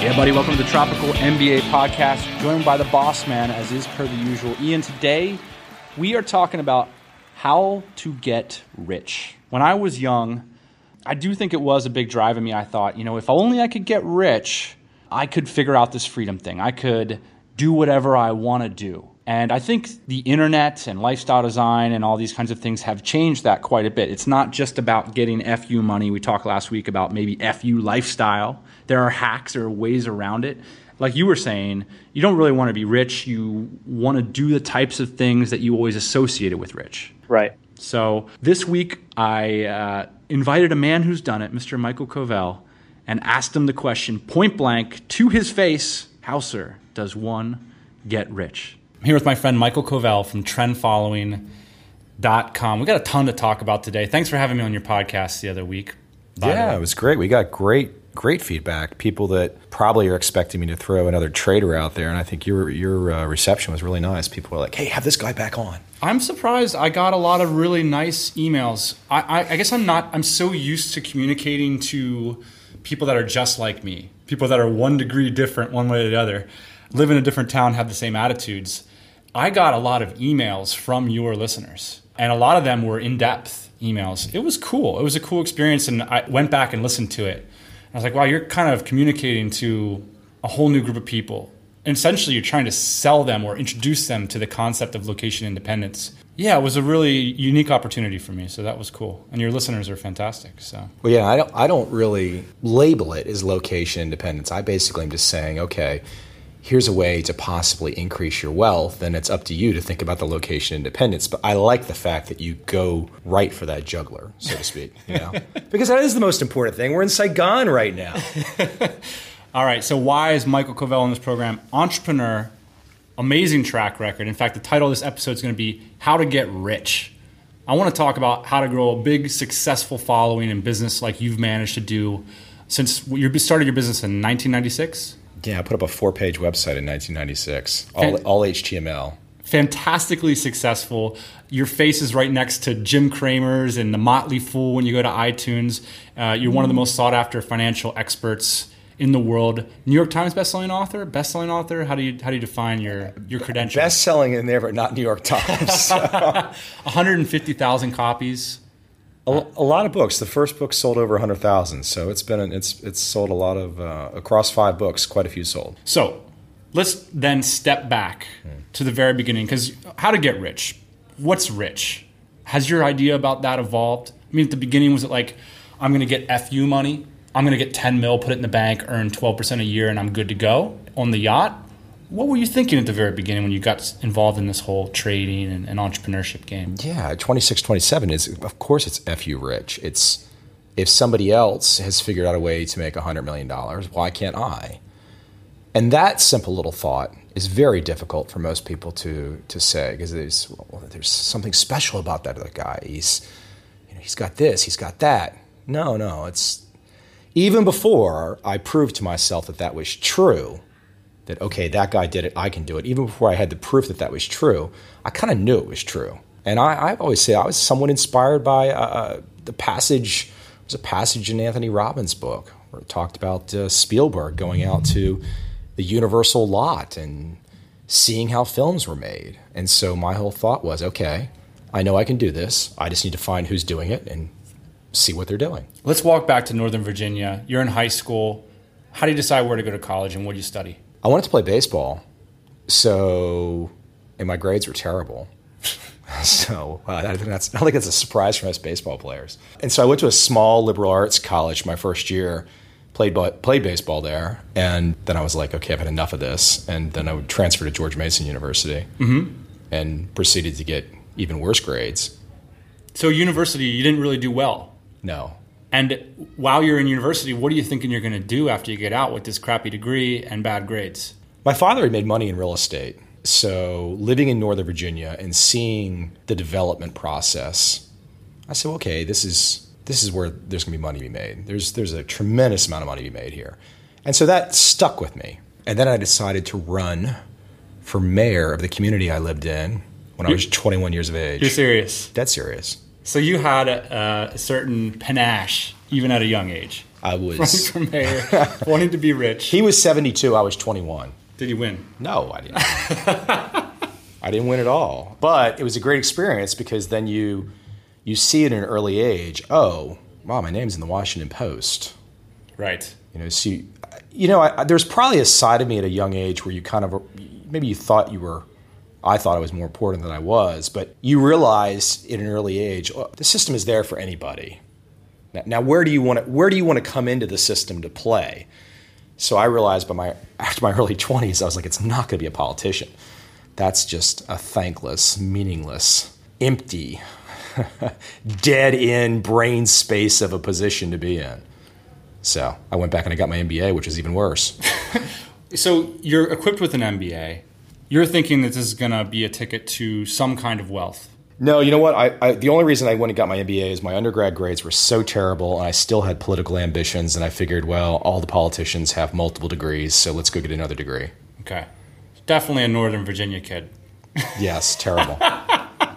Yeah, buddy, welcome to the Tropical MBA podcast, joined by the boss man, as is per the usual. Ian, today we are talking about how to get rich. When I was young, I do think it was a big drive in me. I thought, you know, if only I could get rich, I could figure out this freedom thing. I could do whatever I want to do. And I think the internet and lifestyle design and all these kinds of things have changed that quite a bit. It's not just about getting FU money. We talked last week about maybe FU lifestyle. There are hacks, there are ways around it. Like you were saying, you don't really want to be rich. You want to do the types of things that you always associated with rich. Right. So this week, I uh, invited a man who's done it, Mr. Michael Covel, and asked him the question point blank to his face How, sir, does one get rich? I'm here with my friend Michael Covel from trendfollowing.com. We got a ton to talk about today. Thanks for having me on your podcast the other week. Yeah, it was great. We got great great feedback. People that probably are expecting me to throw another trader out there, and I think your your uh, reception was really nice. People were like, "Hey, have this guy back on." I'm surprised. I got a lot of really nice emails. I, I, I guess I'm not. I'm so used to communicating to people that are just like me, people that are one degree different, one way or the other, live in a different town, have the same attitudes. I got a lot of emails from your listeners, and a lot of them were in depth emails. It was cool. It was a cool experience, and I went back and listened to it. I was like, wow, you're kind of communicating to a whole new group of people. And essentially, you're trying to sell them or introduce them to the concept of location independence. Yeah, it was a really unique opportunity for me, so that was cool. And your listeners are fantastic. So, well, yeah, I don't, I don't really label it as location independence. I basically am just saying, okay, here's a way to possibly increase your wealth, then it's up to you to think about the location independence. But I like the fact that you go right for that juggler, so to speak. You know, because that is the most important thing. We're in Saigon right now. All right. So why is Michael Covel in this program? Entrepreneur, amazing track record. In fact, the title of this episode is going to be "How to Get Rich." I want to talk about how to grow a big, successful following in business like you've managed to do since you started your business in 1996. Yeah, I put up a four page website in 1996, all, all HTML. Fantastically successful. Your face is right next to Jim Cramer's and the Motley Fool when you go to iTunes. Uh, you're one of the most sought after financial experts in the world. New York Times bestselling author, bestselling author. How do you how do you define your your credentials? Best-selling in there, but not New York Times. 150,000 copies. A, lot of books. The first book sold over hundred thousand, so it's been it's it's sold a lot of uh, across five books. Quite a few sold. So let's then step back hmm. to the very beginning because how to get rich? What's rich? Has your idea about that evolved? I mean, at the beginning, was it like I'm going to get fu money? I'm going to get 10 mil, put it in the bank, earn 12% a year, and I'm good to go on the yacht? What were you thinking at the very beginning when you got involved in this whole trading and, and entrepreneurship game? Yeah, 26, 27 is, of course, it's FU rich. It's if somebody else has figured out a way to make $100 million, why can't I? And that simple little thought is very difficult for most people to, to say because there's, well, there's something special about that other guy. He's, you know, he's got this, he's got that. No, no, it's even before I proved to myself that that was true that, okay, that guy did it, I can do it. Even before I had the proof that that was true, I kind of knew it was true. And I, I've always said I was somewhat inspired by uh, uh the passage, there's a passage in Anthony Robbins' book where it talked about uh, Spielberg going out to the Universal lot and seeing how films were made. And so my whole thought was, okay, I know I can do this. I just need to find who's doing it and see what they're doing. Let's walk back to Northern Virginia. You're in high school. How do you decide where to go to college and what do you study? I wanted to play baseball, so and my grades were terrible. so uh, I think that's I don't think it's a surprise for most baseball players. And so I went to a small liberal arts college my first year, played played baseball there, and then I was like, okay, I've had enough of this, and then I would transfer to George Mason University, mm-hmm. and proceeded to get even worse grades. So university, you didn't really do well. No, and while you're in university, what are you thinking you're going to do after you get out with this crappy degree and bad grades? My father had made money in real estate. So living in Northern Virginia and seeing the development process, I said, okay, this is this is where there's going to be money to be made. There's there's a tremendous amount of money to be made here, and so that stuck with me. And then I decided to run for mayor of the community I lived in when I was 21 years of age. You're serious? Dead serious. So you had a, a certain panache even at a young age. I was running for mayor, wanting to be rich. He was 72. I was 21. Did you win? No, I didn't. I didn't win at all. But it was a great experience because then you you see it at an early age. Oh, wow, my name's in the Washington Post. Right. You know, see, you know, I, there's probably a side of me at a young age where you kind of maybe you thought you were. I thought I was more important than I was, but you realize at an early age oh, the system is there for anybody. Now, now, where do you want to where do you want to come into the system to play? So I realized by my after my early 20s, I was like, it's not going to be a politician. That's just a thankless, meaningless, empty, dead in brain space of a position to be in. So I went back and I got my MBA, which is even worse. so you're equipped with an MBA. You're thinking that this is going to be a ticket to some kind of wealth. No, you know what? I, I, the only reason I went and got my MBA is my undergrad grades were so terrible, and I still had political ambitions. And I figured, well, all the politicians have multiple degrees, so let's go get another degree. Okay, definitely a Northern Virginia kid. yes, terrible.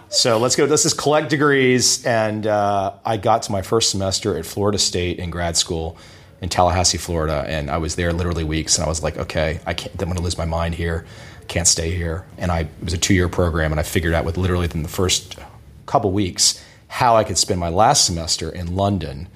so let's go. Let's just collect degrees, and uh, I got to my first semester at Florida State in grad school in Tallahassee, Florida, and I was there literally weeks, and I was like, okay, I can't. I'm going to lose my mind here can't stay here. And I it was a two year program, and I figured out with literally within the first couple weeks how I could spend my last semester in London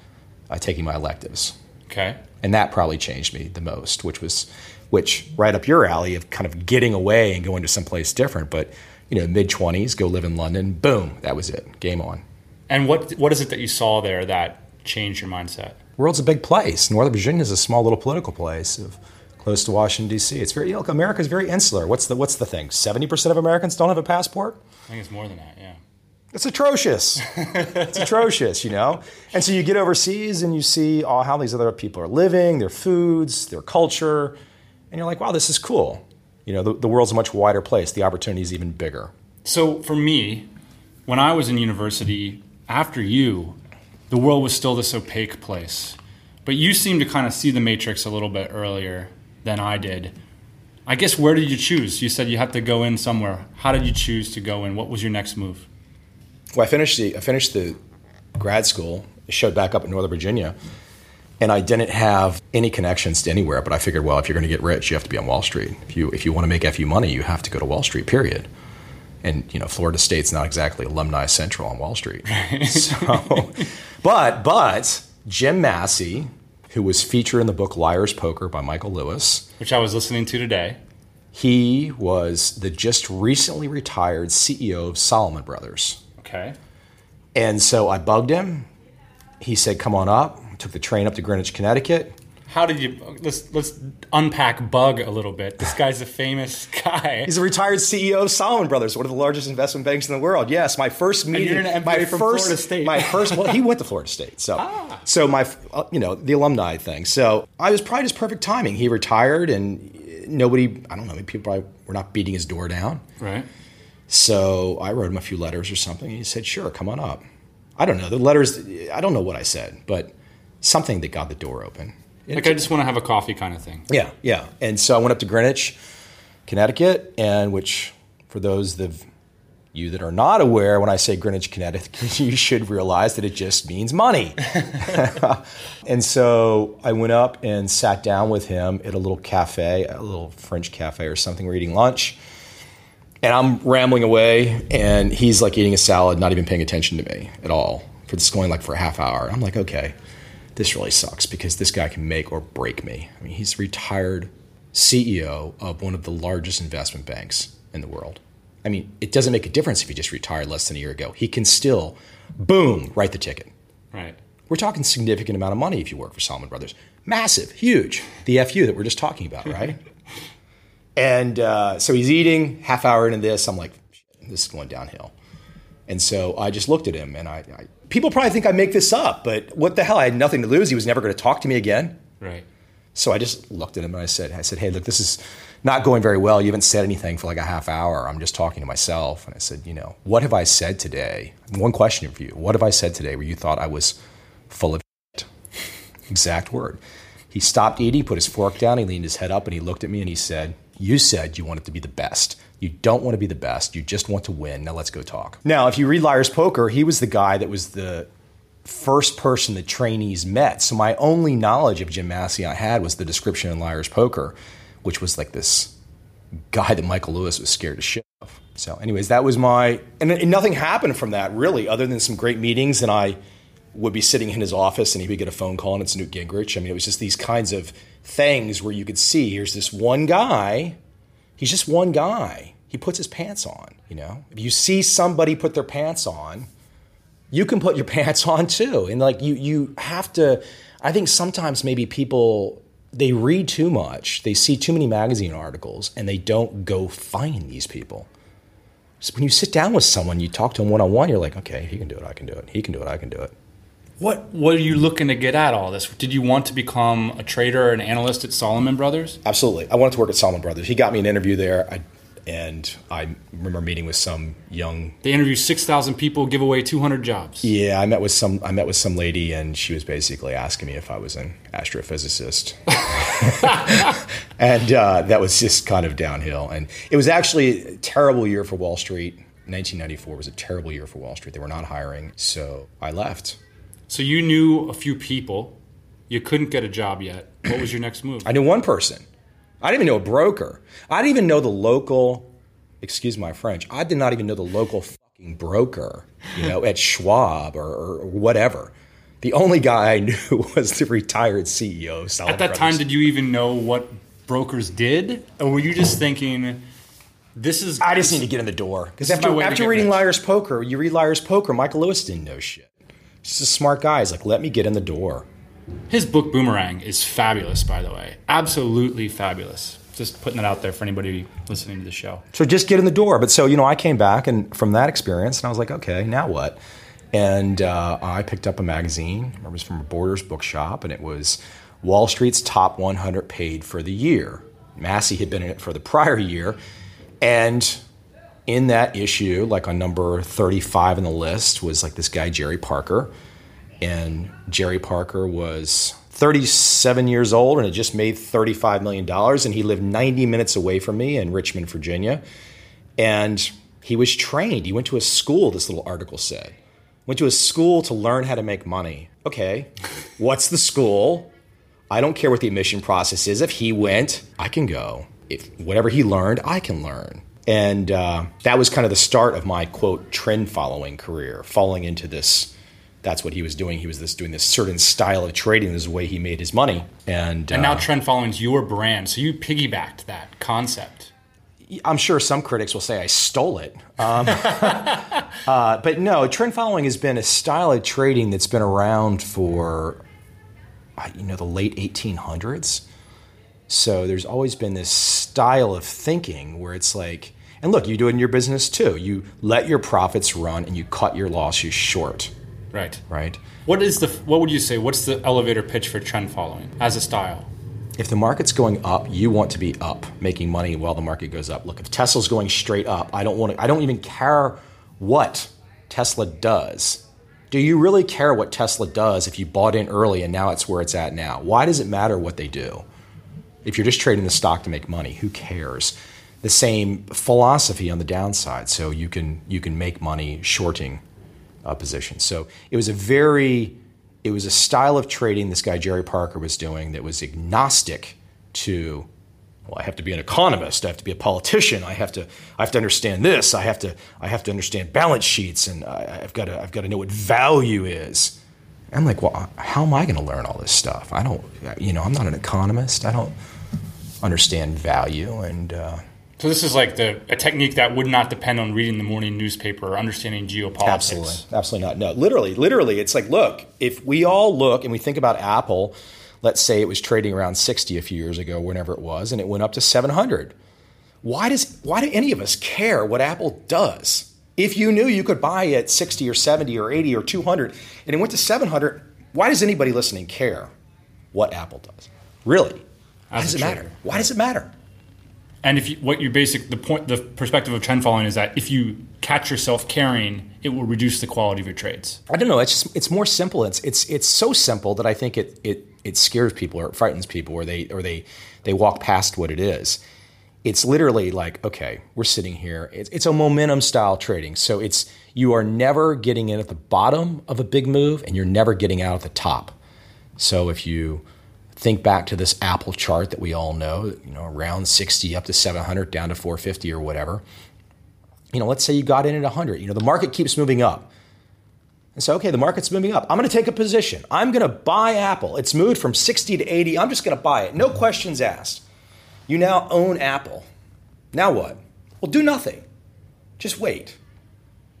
uh, taking my electives. Okay. And that probably changed me the most, which was which right up your alley of kind of getting away and going to someplace different. But you know, mid twenties, go live in London, boom, that was it, game on. And what what is it that you saw there that changed your mindset? world's a big place. Northern Virginia is a small little political place of close to Washington D.C. It's very you know, America's very insular. What's the what's the thing? Seventy percent of Americans don't have a passport. I think it's more than that. Yeah. It's atrocious. it's atrocious, you know. And so you get overseas and you see all how these other people are living, their foods, their culture, and you're like, wow, this is cool. You know, the, the world's a much wider place. The opportunity is even bigger. So for me, when I was in university, after you, the world was still this opaque place. But you seem to kind of see the matrix a little bit earlier than I did. I guess where did you choose? You said you had to go in somewhere. How did you choose to go in? What was your next move? Well, I finished the I finished the grad school. showed back up in Northern Virginia, and I didn't have any connections to anywhere. But I figured, well, if you're going to get rich, you have to be on Wall Street. If you if you want to make FU money, you have to go to Wall Street. Period. And you know, Florida State's not exactly alumni central on Wall Street. so, but but Jim Massey, who was featured in the book Liar's Poker by Michael Lewis, which I was listening to today. He was the just recently retired CEO of Salomon Brothers. Okay. And so I bugged him. He said, "Come on up." Took the train up to Greenwich, Connecticut. How did you let's let's unpack Bug a little bit. This guy's a famous guy. He's a retired CEO of Salomon Brothers, one of the largest investment banks in the world. Yes, my first meeting. my first, Florida State. My first. Well, he went to Florida State, so ah. so my uh, you know the alumni thing. So I was probably just perfect timing. He retired, and nobody. I don't know. People probably were not beating his door down. Right. So I wrote him a few letters or something, and he said, "Sure, come on up." I don't know the letters. I don't know what I said, but something that got the door open. Like I just want to have a coffee kind of thing. Yeah, yeah. And so I went up to Greenwich, Connecticut, and which for those of you that are not aware, when I say Greenwich, Connecticut, you should realize that it just means money. and so I went up and sat down with him at a little cafe, a little French cafe or something. We're eating lunch. And I'm rambling away, and he's like eating a salad, not even paying attention to me at all. For this going like for a half hour. I'm like, okay this really sucks because this guy can make or break me. I mean, he's retired CEO of one of the largest investment banks in the world. I mean, it doesn't make a difference if he just retired less than a year ago. He can still, boom, write the ticket. Right. We're talking significant amount of money if you work for Salomon Brothers. Massive, huge. The FU that we're just talking about, right? and uh, so he's eating, half hour into this, I'm like, this is going downhill. And so I just looked at him and I, I people probably think I make this up, but what the hell? I had nothing to lose. He was never going to talk to me again. Right. So I just looked at him and I said, I said, hey, look, this is not going very well. You haven't said anything for like a half hour. I'm just talking to myself. And I said, you know, what have I said today? One question for you. What have I said today where you thought I was full of shit? Exact word. He stopped eating, put his fork down, he leaned his head up, and he looked at me and he said, You said you wanted to be the best. You don't want to be the best. You just want to win. Now let's go talk. Now, if you read Liar's Poker, he was the guy that was the first person the trainees met. So my only knowledge of Jim Massey I had was the description in Liar's Poker, which was like this guy that Michael Lewis was scared to shit of. So, anyways, that was my and, and nothing happened from that really, other than some great meetings. And I would be sitting in his office, and he would get a phone call, and it's Newt Gingrich. I mean, it was just these kinds of things where you could see here's this one guy. He's just one guy. He puts his pants on. You know, if you see somebody put their pants on you can put your pants on too. And like you you have to I think sometimes maybe people they read too much, they see too many magazine articles and they don't go find these people. So when you sit down with someone, you talk to them one on one, you're like, okay, he can do it, I can do it. He can do it, I can do it. What what are you looking to get at all this? Did you want to become a trader, an analyst at Salomon Brothers? Absolutely. I wanted to work at Salomon Brothers. He got me an interview there. I and I remember meeting with some young. They interview six thousand people, give away two hundred jobs. Yeah, I met with some. I met with some lady, and she was basically asking me if I was an astrophysicist, and uh, that was just kind of downhill. And it was actually a terrible year for Wall Street. 1994 was a terrible year for Wall Street. They were not hiring, so I left. So you knew a few people. You couldn't get a job yet. What was your next move? I knew one person. I didn't even know a broker. I didn't even know the local, excuse my French, I did not even know the local fucking broker, you know, at Schwab or, or whatever. The only guy I knew was the retired CEO. Of At that Brothers. time, did you even know what brokers did, or were you just thinking, "This is"? I just need to get in the door because after, after reading rich. Liar's Poker, you read Liar's Poker. Michael Lewis didn't know shit. He's a smart guy. He's like, "Let me get in the door." His book Boomerang is fabulous, by the way. Absolutely fabulous. Just putting it out there for anybody listening to the show. So just get in the door. But so, you know, I came back and from that experience and I was like, okay, now what? And uh, I picked up a magazine. It was from a Borders bookshop and it was Wall Street's top 100 paid for the year. Massey had been in it for the prior year. And in that issue, like on number 35 in the list, was like this guy, Jerry Parker and Jerry Parker was 37 years old and had just made $35 million. And he lived 90 minutes away from me in Richmond, Virginia. And he was trained. He went to a school, this little article said. Went to a school to learn how to make money. Okay, what's the school? I don't care what the admission process is. If he went, I can go. If whatever he learned, I can learn. And uh, that was kind of the start of my quote trend following career, falling into this that's what he was doing. He was this doing this certain style of trading. This is the way he made his money. And and now uh, trend following is your brand, so you piggybacked that concept. I'm sure some critics will say I stole it, um, uh, but no. Trend following has been a style of trading that's been around for uh, you know the late 1800s. So there's always been this style of thinking where it's like, and look, you do it in your business too. You let your profits run and you cut your losses short. Right. Right. What is the what would you say? What's the elevator pitch for trend following as a style? If the market's going up, you want to be up, making money while the market goes up. Look, if Tesla's going straight up, I don't want to I don't even care what Tesla does. Do you really care what Tesla does if you bought in early and now it's where it's at now? Why does it matter what they do? If you're just trading the stock to make money, who cares? The same philosophy on the downside. So you can you can make money shorting uh, position. So it was a very, it was a style of trading this guy Jerry Parker was doing that was agnostic to. Well, I have to be an economist. I have to be a politician. I have to. I have to understand this. I have to. I have to understand balance sheets, and I, I've got to. I've got to know what value is. I'm like, well, how am I going to learn all this stuff? I don't. You know, I'm not an economist. I don't understand value, and uh, so this is like the a technique that would not depend on reading the morning newspaper or understanding geopolitics. Absolutely, absolutely not. No, literally, literally, it's like, look, if we all look and we think about Apple, let's say it was trading around sixty a few years ago, whenever it was, and it went up to seven hundred. Why does why do any of us care what Apple does? If you knew you could buy at sixty or seventy or eighty or two hundred, and it went to seven hundred, why does anybody listening care what Apple does? Really? Why does it matter? Why does it matter? And if you, what your basic the point the perspective of trend following is that if you catch yourself carrying, it will reduce the quality of your trades. I don't know. It's just it's more simple. It's it's it's so simple that I think it it it scares people or it frightens people or they or they they walk past what it is. It's literally like okay, we're sitting here. It's, it's a momentum style trading. So it's you are never getting in at the bottom of a big move and you're never getting out at the top. So if you think back to this Apple chart that we all know, you know, around 60 up to 700 down to 450 or whatever. You know, let's say you got in at 100. You know, the market keeps moving up. And so, okay, the market's moving up. I'm going to take a position. I'm going to buy Apple. It's moved from 60 to 80. I'm just going to buy it. No questions asked. You now own Apple. Now what? Well, do nothing. Just wait.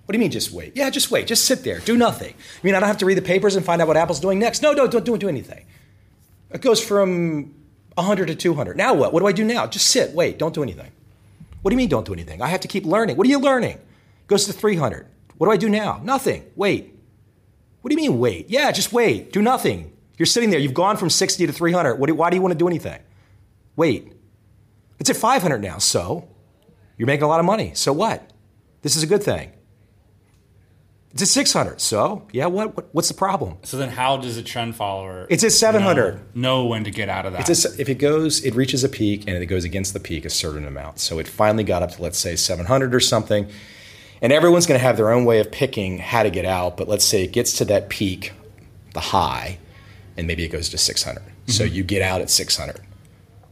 What do you mean, just wait? Yeah, just wait. Just sit there. Do nothing. I mean, I don't have to read the papers and find out what Apple's doing next. No, no, don't, don't do anything. It goes from 100 to 200. Now what? What do I do now? Just sit, wait, don't do anything. What do you mean, don't do anything? I have to keep learning. What are you learning? Goes to 300. What do I do now? Nothing. Wait. What do you mean, wait? Yeah, just wait. Do nothing. You're sitting there. You've gone from 60 to 300. What do, why do you want to do anything? Wait. It's at 500 now. So you're making a lot of money. So what? This is a good thing. It's at 600. So yeah, what, what what's the problem? So then, how does a trend follower? It's at 700. Know, know when to get out of that. It's a, if it goes, it reaches a peak and it goes against the peak a certain amount. So it finally got up to let's say 700 or something, and everyone's going to have their own way of picking how to get out. But let's say it gets to that peak, the high, and maybe it goes to 600. Mm-hmm. So you get out at 600.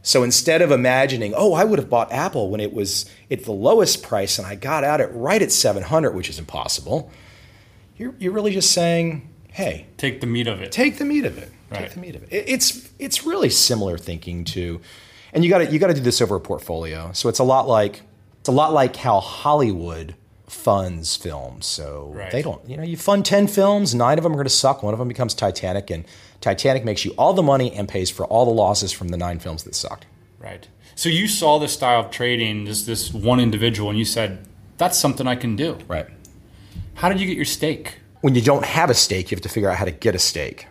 So instead of imagining, oh, I would have bought Apple when it was at the lowest price and I got out at right at 700, which is impossible, you're, you're really just saying, hey, Take the meat of it. take the meat of it. Right. Take the meat of it. It- It's it's really similar thinking to, and you got to you got to do this over a portfolio. So it's a lot like it's a lot like how Hollywood funds films. So Right. they don't, you know, you fund ten films, nine of them are going to suck. One of them becomes Titanic, and Titanic makes you all the money and pays for all the losses from the nine films that sucked. Right. So you saw this style of trading, this this one individual, and you said, "That's something I can do." Right. How did you get your stake? when you don't have a stake, you have to figure out how to get a stake.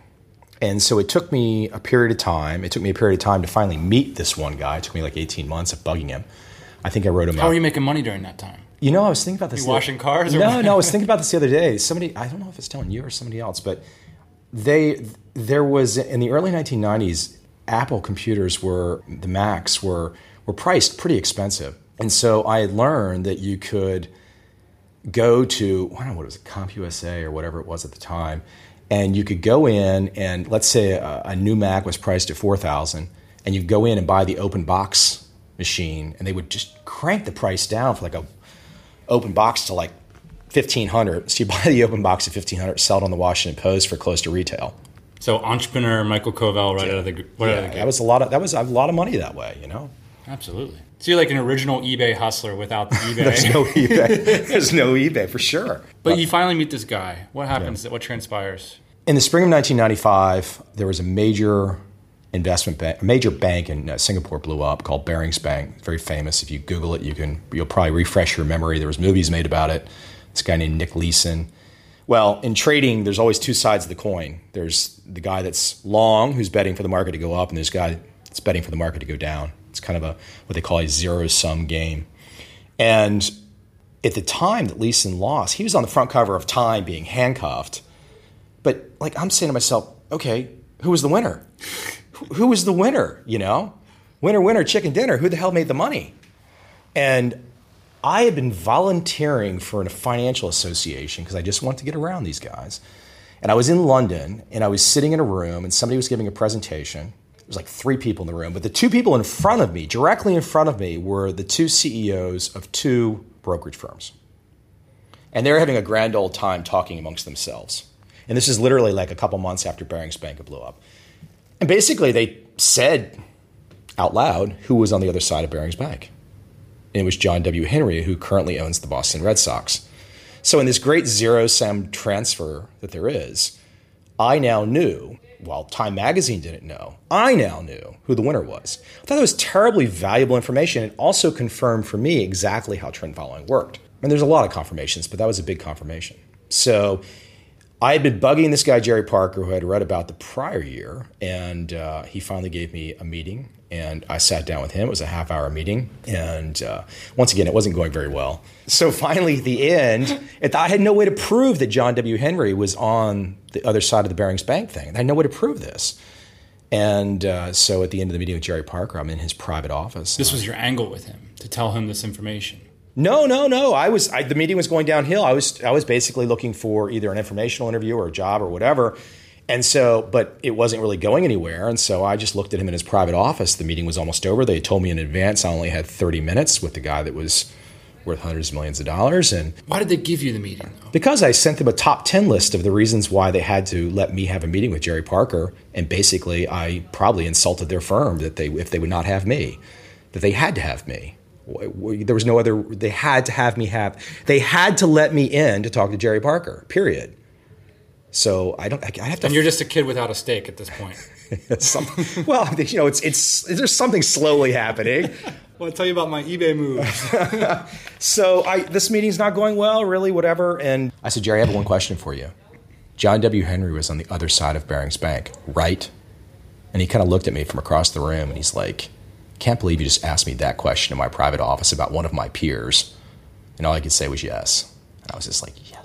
And so it took me a period of time. It took me a period of time to finally meet this one guy. It took me like 18 months of bugging him. I think I wrote him How out. are you making money during that time? You know, I was thinking about this. You washing cars No, what? no, I was thinking about this the other day. Somebody, I don't know if it's telling you or somebody else, but they there was in the early 1990s, Apple computers were the Macs were were priced pretty expensive, and so I had learned that you could go to I don't know what it was, CompUSA or whatever it was at the time, and you could go in and let's say a, a new Mac was priced at four thousand, and you go in and buy the open box machine, and they would just crank the price down for like a open box to like fifteen hundred. So you buy the open box at fifteen hundred, sell it on the Washington Post for close to retail. So entrepreneur Michael Covel right out of the right out of the gate. that was a lot of that was a lot of money that way, you know. Absolutely. So you're like an original eBay hustler without the eBay. There's no eBay. There's no eBay for sure. but you finally meet this guy. What happens? What transpires? In the spring of 1995, there was a major investment bank, a major bank in uh, Singapore blew up called Barings Bank. Very famous. If you Google it, you can you'll probably refresh your memory. There was movies made about it. This guy named Nick Leeson. Well, in trading, there's always two sides of the coin. There's the guy that's long, who's betting for the market to go up, and there's a guy that's betting for the market to go down. It's kind of a what they call a zero sum game. And at the time that Leeson lost, he was on the front cover of Time being handcuffed. But like I'm saying to myself, okay, who was the winner? Who- was the winner? You know, winner, winner, chicken dinner. Who the hell made the money? And I had been volunteering for a financial association because I just wanted to get around these guys. And I was in London and I was sitting in a room and somebody was giving a presentation. Was like three people in the room, but the two people in front of me, directly in front of me, were the two CEOs of two brokerage firms. And they were having a grand old time talking amongst themselves. And this is literally like a couple months after Barings Bank blew up. And basically, they said out loud who was on the other side of Barings Bank. And it was John W. Henry, who currently owns the Boston Red Sox. So, in this great zero sum transfer that there is, I now knew, while Time Magazine didn't know, I now knew who the winner was. I thought that was terribly valuable information and also confirmed for me exactly how trend following worked. And there's a lot of confirmations, but that was a big confirmation. So, I had been bugging this guy, Jerry Parker, who I had read about the prior year, and uh, he finally gave me a meeting. And I sat down with him. It was a half hour meeting. And uh, once again, it wasn't going very well. So finally, at the end, I had no way to prove that John W. Henry was on the other side of the Barings Bank thing. I had no way to prove this. And uh, so at the end of the meeting with Jerry Parker, I'm in his private office. This was your angle with him to tell him this information. No, no, no. I was I, the meeting was going downhill. I was I was basically looking for either an informational interview or a job or whatever. And so, but it wasn't really going anywhere. And so I just looked at him in his private office. The meeting was almost over. They told me in advance I only had 30 minutes with the guy that was worth hundreds of millions of dollars. And why did they give you the meeting? Though? Because I sent them a top 10 list of the reasons why they had to let me have a meeting with Jerry Parker. And basically, I probably insulted their firm that they, if they would not have me, that they had to have me. There was no other, they had to have me have, they had to let me in to talk to Jerry Parker, period. So I don't, I have to. And you're just a kid without a stake at this point. Some, well, you know, it's it's there's something slowly happening. well, I'll tell you about my eBay moves. so I this meeting's not going well, really, whatever. And I said, Jerry, I have one question for you. John W. Henry was on the other side of Barings Bank, right? And he kind of looked at me from across the room, and he's like, "Can't believe you just asked me that question in my private office about one of my peers." And all I could say was yes. And I was just like, yes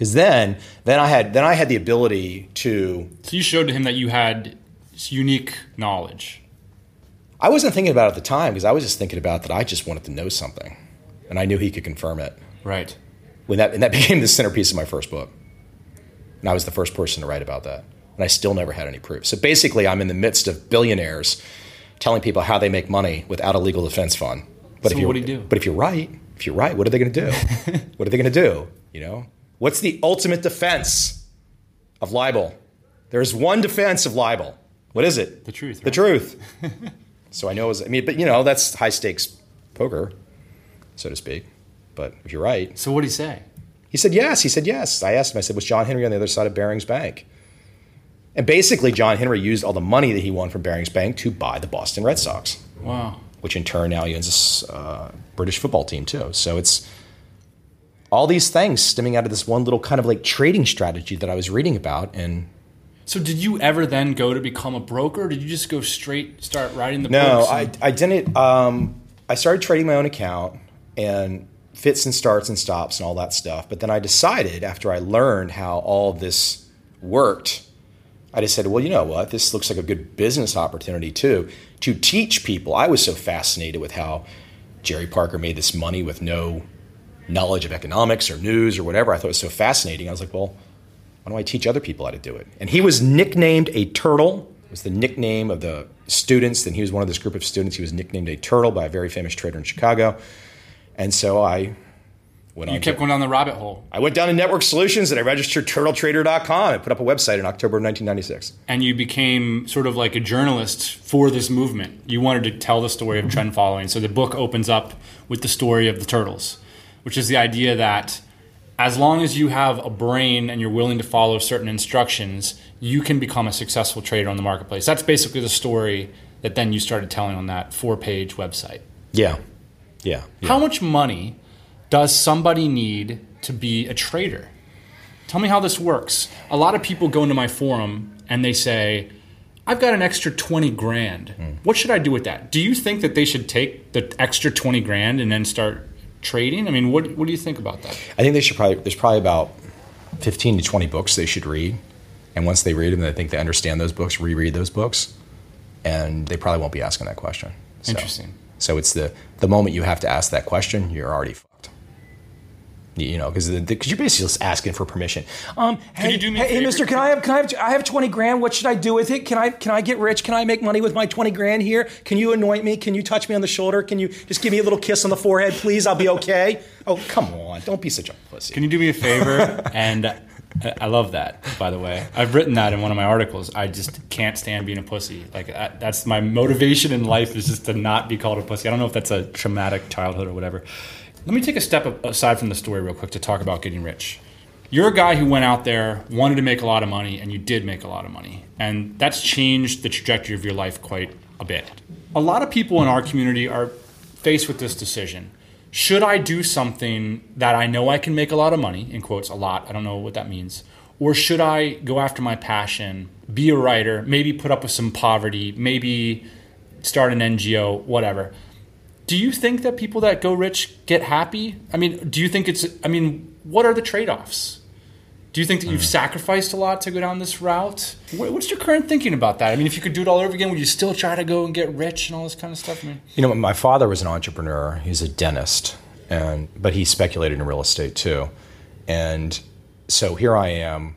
because then then I had then I had the ability to. So you showed to him that you had unique knowledge. I wasn't thinking about it at the time because I was just thinking about that I just wanted to know something, and I knew he could confirm it. Right. When that and that became the centerpiece of my first book, and I was the first person to write about that, and I still never had any proof. So basically, I'm in the midst of billionaires telling people how they make money without a legal defense fund. But so if you what do you do? But if you're right, if you're right, what are they going to do? what are they going to do? You know, What's the ultimate defense of libel? There's one defense of libel. What is it? The truth. Right? The truth. so I know it was, I mean, but you know, that's high stakes poker, so to speak. But if you're right. So what did he say? He said yes. He said yes. I asked him, I said, was John Henry on the other side of Barings Bank? And basically, John Henry used all the money that he won from Barings Bank to buy the Boston Red Sox. Wow. Which in turn now he owns a uh, British football team, too. So it's all these things stemming out of this one little kind of like trading strategy that I was reading about. And so, did you ever then go to become a broker? did you just go straight start writing the no, books? No, I, I didn't. Um, I started trading my own account and fits and starts and stops and all that stuff. But then I decided after I learned how all this worked, I just said, well, you know what? This looks like a good business opportunity too to teach people. I was so fascinated with how Jerry Parker made this money with no knowledge of economics or news or whatever. I thought it was so fascinating. I was like, well, why don't I teach other people how to do it? And he was nicknamed a turtle. It was the nickname of the students. And he was one of this group of students. He was nicknamed a turtle by a very famous trader in Chicago. And so I went on. you on. kept to, going down the rabbit hole. I went down to Network Solutions and I registered turtletrader.com. I put up a website in October of 1996. And you became sort of like a journalist for this movement. You wanted to tell the story of trend following. So the book opens up with the story of the turtles which is the idea that as long as you have a brain and you're willing to follow certain instructions, you can become a successful trader on the marketplace. That's basically the story that then you started telling on that four page website. Yeah. yeah. Yeah. How much money does somebody need to be a trader? Tell me how this works. A lot of people go into my forum and they say, I've got an extra 20 grand. Mm. What should I do with that? Do you think that they should take the extra 20 grand and then start trading? I mean, what what do you think about that? I think they should probably there's probably about 15 to 20 books they should read, and once they read them, I think they understand those books, reread those books, and they probably won't be asking that question. So, Interesting. So it's the the moment you have to ask that question, you're already you know, because because you're basically just asking for permission. Um, hey, hey, Mister, can I have can I have I have twenty grand? What should I do with it? Can I can I get rich? Can I make money with my twenty grand here? Can you anoint me? Can you touch me on the shoulder? Can you just give me a little kiss on the forehead, please? I'll be okay. oh, come on, don't be such a pussy. Can you do me a favor? and I love that, by the way. I've written that in one of my articles. I just can't stand being a pussy. Like that's my motivation in life is just to not be called a pussy. I don't know if that's a traumatic childhood or whatever. Let me take a step aside from the story real quick to talk about getting rich. You're a guy who went out there, wanted to make a lot of money, and you did make a lot of money. And that's changed the trajectory of your life quite a bit. A lot of people in our community are faced with this decision. Should I do something that I know I can make a lot of money, in quotes, a lot, I don't know what that means, Or should I go after my passion, be a writer, maybe put up with some poverty, maybe start an NGO, whatever? Do you think that people that go rich get happy? I mean, do you think it's, I mean, what are the trade offs? Do you think that you've mm. sacrificed a lot to go down this route? What's your current thinking about that? I mean, if you could do it all over again, would you still try to go and get rich and all this kind of stuff? I mean, You know, my father was an entrepreneur. He's a dentist, and but he speculated in real estate too. And so here I am,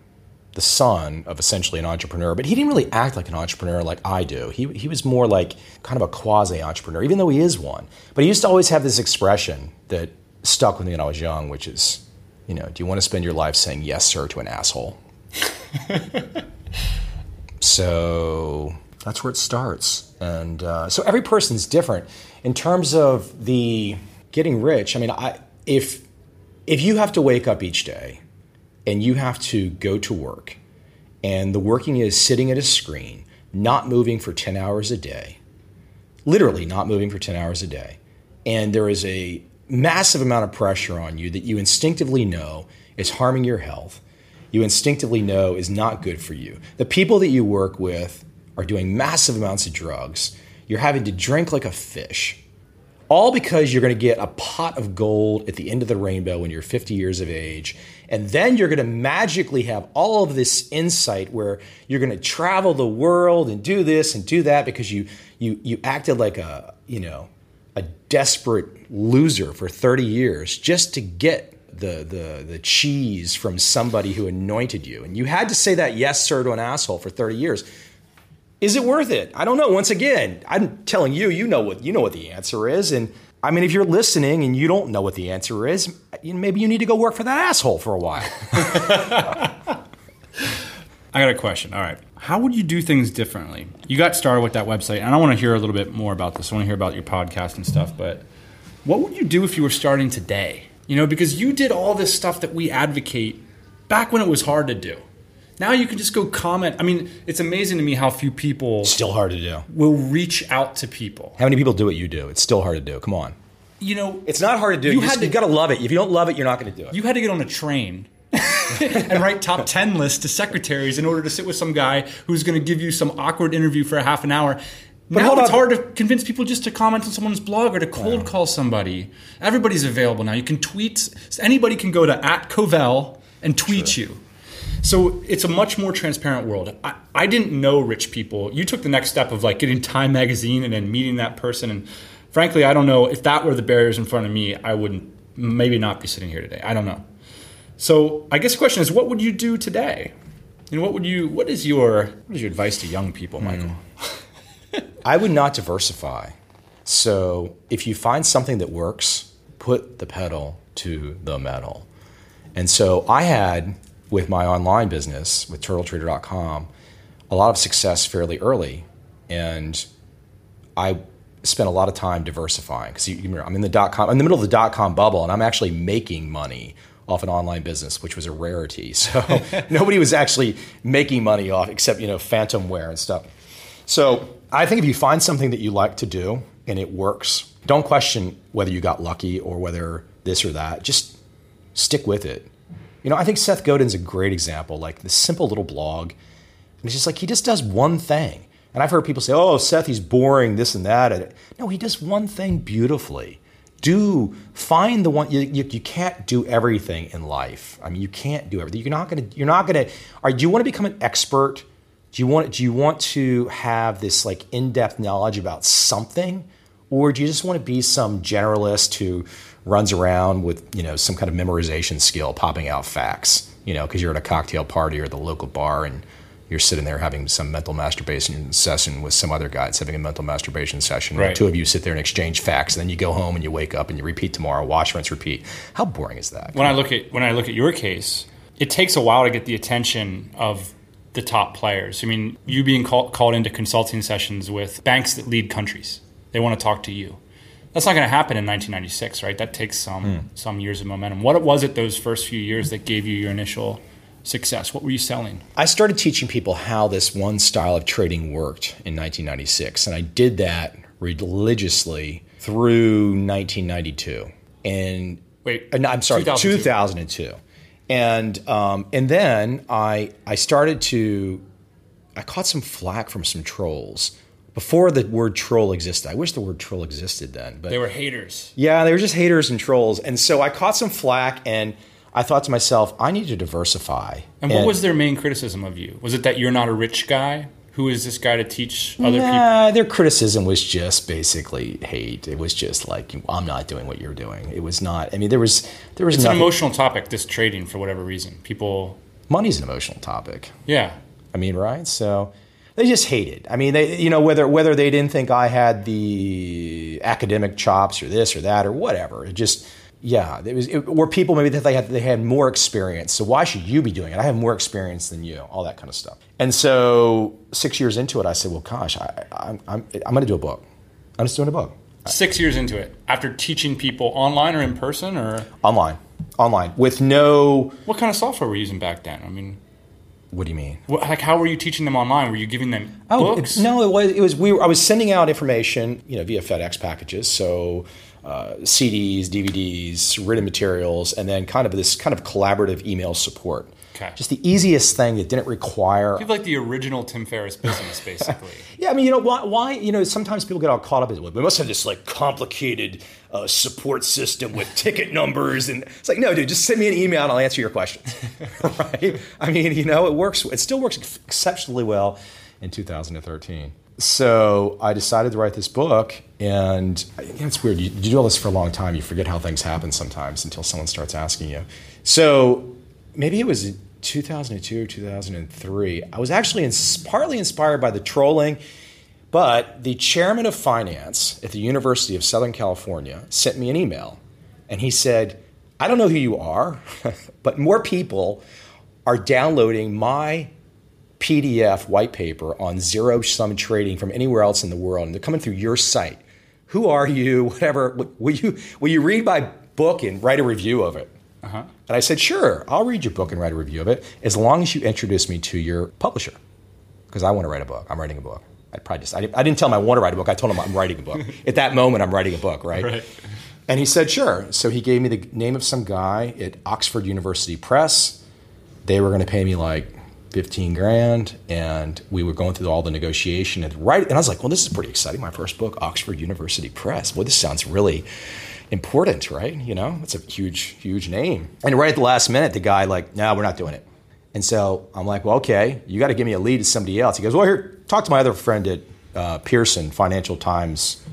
the son of essentially an entrepreneur, but he didn't really act like an entrepreneur like I do. He he was more like kind of a quasi entrepreneur, even though he is one. But he used to always have this expression that stuck with me when I was young, which is, you know, do you want to spend your life saying yes sir to an asshole? So that's where it starts. And uh, so every person's different in terms of the getting rich. I mean, I if if you have to wake up each day and you have to go to work, and the working is sitting at a screen, not moving for ten hours a day, literally not moving for ten hours a day, and there is a massive amount of pressure on you that you instinctively know is harming your health you instinctively know is not good for you. The people that you work with are doing massive amounts of drugs. You're having to drink like a fish. All because you're going to get a pot of gold at the end of the rainbow when you're 50 years of age. And then you're going to magically have all of this insight where you're going to travel the world and do this and do that because you you you acted like a, you know, a desperate loser for 30 years just to get the, the, the cheese from somebody who anointed you. And you had to say that yes, sir, to an asshole for 30 years. Is it worth it? I don't know. Once again, I'm telling you, you know what you know what the answer is. And I mean, if you're listening and you don't know what the answer is, maybe you need to go work for that asshole for a while. I got a question. All right. How would you do things differently? You got started with that website, and I want to hear a little bit more about this. I want to hear about your podcast and stuff, but what would you do if you were starting today? You know, because you did all this stuff that we advocate back when it was hard to do. Now you can just go comment. I mean, it's amazing to me how few people Still hard to do. will reach out to people. How many people do what you do? It's still hard to do. Come on. You know, It's not hard to do. You You, had to- you got to love it. If you don't love it, you're not going to do it. you had to get on a train and write top 10 lists to secretaries in order to sit with some guy who's going to give you some awkward interview for a half an hour. now hold it's on. hard to convince people just to comment on someone's blog or to cold call somebody. Everybody's available now. You can tweet. Anybody can go to at Covel and tweet you. So it's a much more transparent world. I, I didn't know rich people. You took the next step of like getting Time Magazine and then meeting that person. And frankly, I don't know if that were the barriers in front of me, I wouldn't maybe not be sitting here today. I don't know. So I guess the question is, what would you do today? And what would you? What is your what is your advice to young people, hmm. Michael? I would not diversify. So if you find something that works, put the pedal to the metal. And so I had with my online business with turtletrader.com a lot of success fairly early and I spent a lot of time diversifying because I'm in the dot com I'm in the middle of the dot com bubble and I'm actually making money off an online business which was a rarity so nobody was actually making money off except you know phantom wear and stuff so I think if you find something that you like to do and it works, don't question whether you got lucky or whether this or that. Just stick with it. You know, I think Seth Godin's a great example, like this simple little blog. And it's just like he just does one thing. And I've heard people say, oh, Seth, he's boring, this and that. No, he does one thing beautifully. Do find the one you, you, you can't do everything in life. I mean, you can't do everything. You're not gonna you're not gonna are do you want to become an expert? Do you want do you want to have this like in-depth knowledge about something? Or do you just want to be some generalist who runs around with, you know, some kind of memorization skill popping out facts, you know, because you're at a cocktail party or the local bar and you're sitting there having some mental masturbation session with some other guy that's having a mental masturbation session. Right. The two of you sit there and exchange facts, and then you go home and you wake up and you repeat tomorrow, watch, rinse, repeat. How boring is that? when I look at when I look at your case, it takes a while to get the attention of the top players. I mean, you being call, called into consulting sessions with banks that lead countries, they want to talk to you. That's not going to happen in 1996, right? That takes some some years of momentum. What was it those first few years that gave you your initial success? What were you selling? I started teaching people how this one style of trading worked in 1996, and I did that religiously through 1992. And Wait, uh, no, I'm sorry, 2002. 2002. And um, and then I I started to I caught some flack from some trolls before the word troll existed. I wish the word troll existed then, but They were haters. yeah, they were just haters and trolls. And so I caught some flack, and I thought to myself, I need to diversify. And what was their main criticism of you? Was it that you're not a rich guy? Who is this guy to teach other people? Their criticism was just basically hate. It was just like I'm not doing what you're doing. It was not. I mean, there was there was It's an emotional topic, this trading, for whatever reason. People, Money's an emotional topic. yeah. I mean, right? So they just hated. I mean, they you know whether whether they didn't think I had the academic chops or this or that or whatever. It just yeah, it was it, or people maybe that they had they had more experience. So why should you be doing it? I have more experience than you. All that kind of stuff. And so six years into it, I said, well, gosh, I, I'm I'm I'm going to do a book. I'm just doing a book Six years into it, after teaching people online or in person, or online, online with no. what kind of software were you using back then? I mean, What do you mean? what, like how were you teaching them online? Were you giving them Oh books? it- no! It was. It was. We. Were, I was sending out information, you know, via FedEx packages. So uh, CDs, DVDs, written materials, and then kind of this kind of collaborative email support. Okay. Just the easiest thing that didn't require. You have like the original Tim Ferriss business, basically. Yeah, I mean, you know, why? why you know, sometimes people get all caught up in it. We must have this like complicated uh, support system with ticket numbers, and it's like, no, dude, just send me an email and I'll answer your questions. right? I mean, you know, it works. It still works exceptionally well in 2013. So I decided to write this book, and I- you know, it's weird. You, you do all this for a long time, you forget how things happen sometimes until someone starts asking you. So maybe it was 2002 or 2003. I was actually partly inspired by the trolling, but the chairman of finance at the University of Southern California sent me an email, and he said, I don't know who you are, but more people are downloading my PDF white paper on zero sum trading from anywhere else in the world, and they're coming through your site. Who are you? Whatever. Will you will you read my book and write a review of it? Uh-huh. And I said, sure, I'll read your book and write a review of it as long as you introduce me to your publisher, because I want to write a book. I'm writing a book. I probably just I didn't, I didn't tell him I want to write a book. I told him I'm writing a book. At that moment, I'm writing a book, right? Right. And he said, sure. So he gave me the name of some guy at Oxford University Press. They were going to pay me like 15 grand, and we were going through all the negotiation. And right, and I was like, well, this is pretty exciting. My first book, Oxford University Press. Boy, this sounds really important, right? You know, it's a huge, huge name. And right at the last minute, the guy like, no, we're not doing it. And so I'm like, well, okay, you got to give me a lead to somebody else. He goes, well, here, talk to my other friend at uh, Pearson, Financial Times,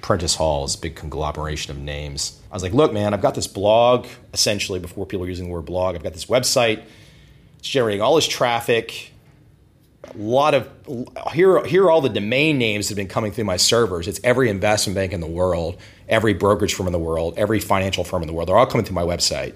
Prentice Halls, big conglomeration of names. I was like, look, man, I've got this blog, essentially, before people were using the word blog, I've got this website. It's generating all this traffic. A lot of here, here are all the domain names that have been coming through my servers. It's every investment bank in the world, every brokerage firm in the world, every financial firm in the world. They're all coming through my website.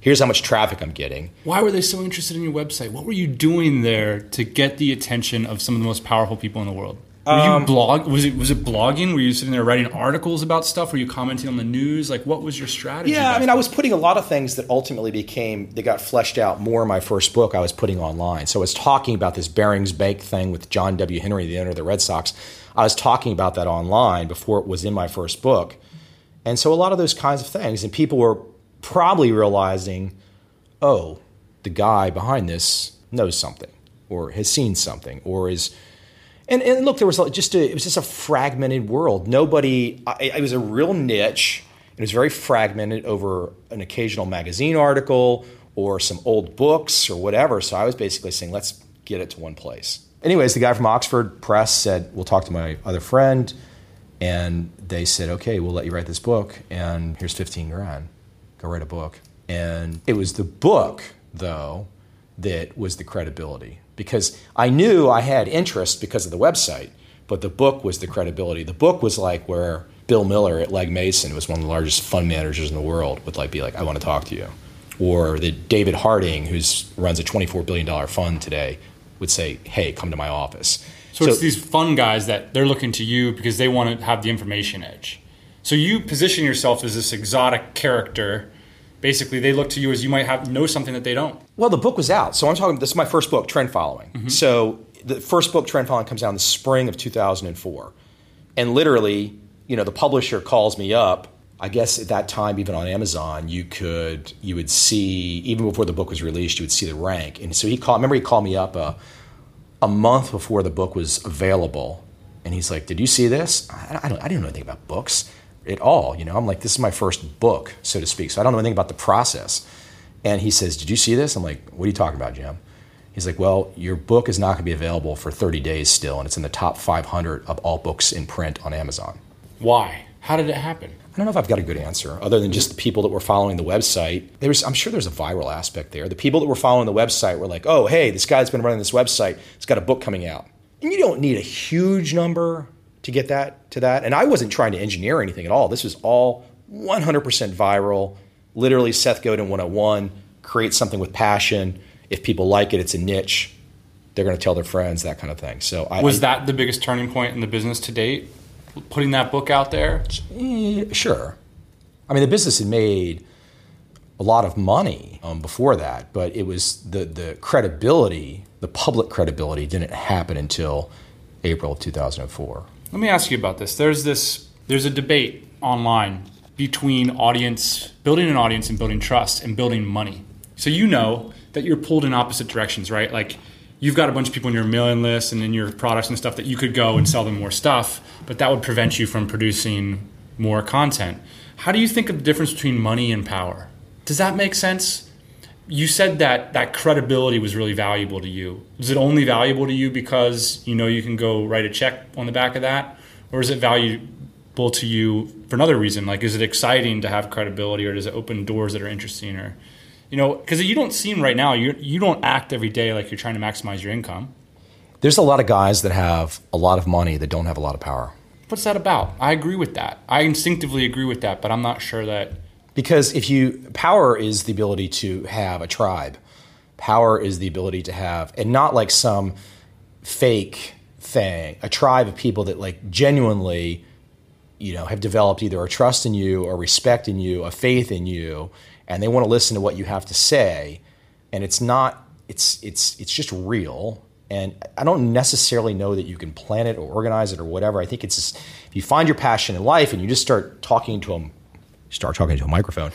Here's how much traffic I'm getting. Why were they so interested in your website? What were you doing there to get the attention of some of the most powerful people in the world? Were Um, you blog? Was it was it blogging? Were you sitting there writing articles about stuff? Were you commenting on the news? Like, what was your strategy? Yeah, I mean, I was putting a lot of things that ultimately became they got fleshed out more in my first book. I was putting online. So I was talking about this Barings Bank thing with John W. Henry, the owner of the Red Sox. I was talking about that online before it was in my first book, and so a lot of those kinds of things, and people were probably realizing, oh, the guy behind this knows something, or has seen something, or is and, and look, there was just a, it was just a fragmented world. Nobody, it was a real niche. It was very fragmented over an occasional magazine article or some old books or whatever. So I was basically saying, let's get it to one place. Anyways, the guy from Oxford Press said, we'll talk to my other friend. And they said, okay, we'll let you write this book. And here's 15 grand. Go write a book. And it was the book, though, that was the credibility because I knew I had interest because of the website, but the book was the credibility. The book was like where Bill Miller at Legg Mason was one of the largest fund managers in the world would like be like, I want to talk to you. Or that David Harding, who runs a $24 billion fund today, would say, hey, come to my office. So, it's these fun guys that they're looking to you because they want to have the information edge. So you position yourself as this exotic character. Basically, they look to you as you might have know something that they don't. Well, the book was out. So I'm talking, this is my first book, Trend Following. Mm-hmm. So the first book, Trend Following, comes out in the spring of 2004. And literally, you know, the publisher calls me up I guess at that time, even on Amazon, you could you would see even before the book was released, you would see the rank. And so he called. Remember, he called me up a, a month before the book was available, and he's like, "Did you see this? I, I don't. I didn't know anything about books at all. You know, I'm like, this is my first book, so to speak. So I don't know anything about the process." And he says, "Did you see this?" I'm like, "What are you talking about, Jim?" He's like, "Well, your book is not going to be available for 30 days still, and it's in the top 500 of all books in print on Amazon." Why? How did it happen? I don't know if I've got a good answer, other than just the people that were following the website. There's, I'm sure there's a viral aspect there. The people that were following the website were like, "Oh, hey, this guy's been running this website. He's got a book coming out." And you don't need a huge number to get that to that. And I wasn't trying to engineer anything at all. This was all 100% viral. Literally, Seth Godin 101. Create something with passion. If people like it, it's a niche. They're going to tell their friends, that kind of thing. So, I, Was that the biggest turning point in the business to date? Putting that book out there? Eh, sure. I mean, the business had made a lot of money um, before that, but it was the the credibility, the public credibility, didn't happen until April of 2004. Let me ask you about this. There's this there's a debate online between audience building an audience and building trust and building money. So you know that you're pulled in opposite directions, right? Like you've got a bunch of people in your mailing list and in your products and stuff that you could go and sell them more stuff, but that would prevent you from producing more content. How do you think of the difference between money and power? Does that make sense? You said that that credibility was really valuable to you. Is it only valuable to you because you know you can go write a check on the back of that? Or is it valuable to you for another reason? Like, is it exciting to have credibility or does it open doors that are interesting or you know, because you don't seem right now, you you don't act every day like you're trying to maximize your income. There's a lot of guys that have a lot of money that don't have a lot of power. What's that about? I agree with that. I instinctively agree with that, but I'm not sure that. Because if you, power is the ability to have a tribe. Power is the ability to have, and not like some fake thing, a tribe of people that like genuinely, you know, have developed either a trust in you or respect in you, a faith in you, and they want to listen to what you have to say. And it's not, it's, it's, it's just real. And I don't necessarily know that you can plan it or organize it or whatever. I think it's just, if you find your passion in life and you just start talking to them, start talking to a microphone,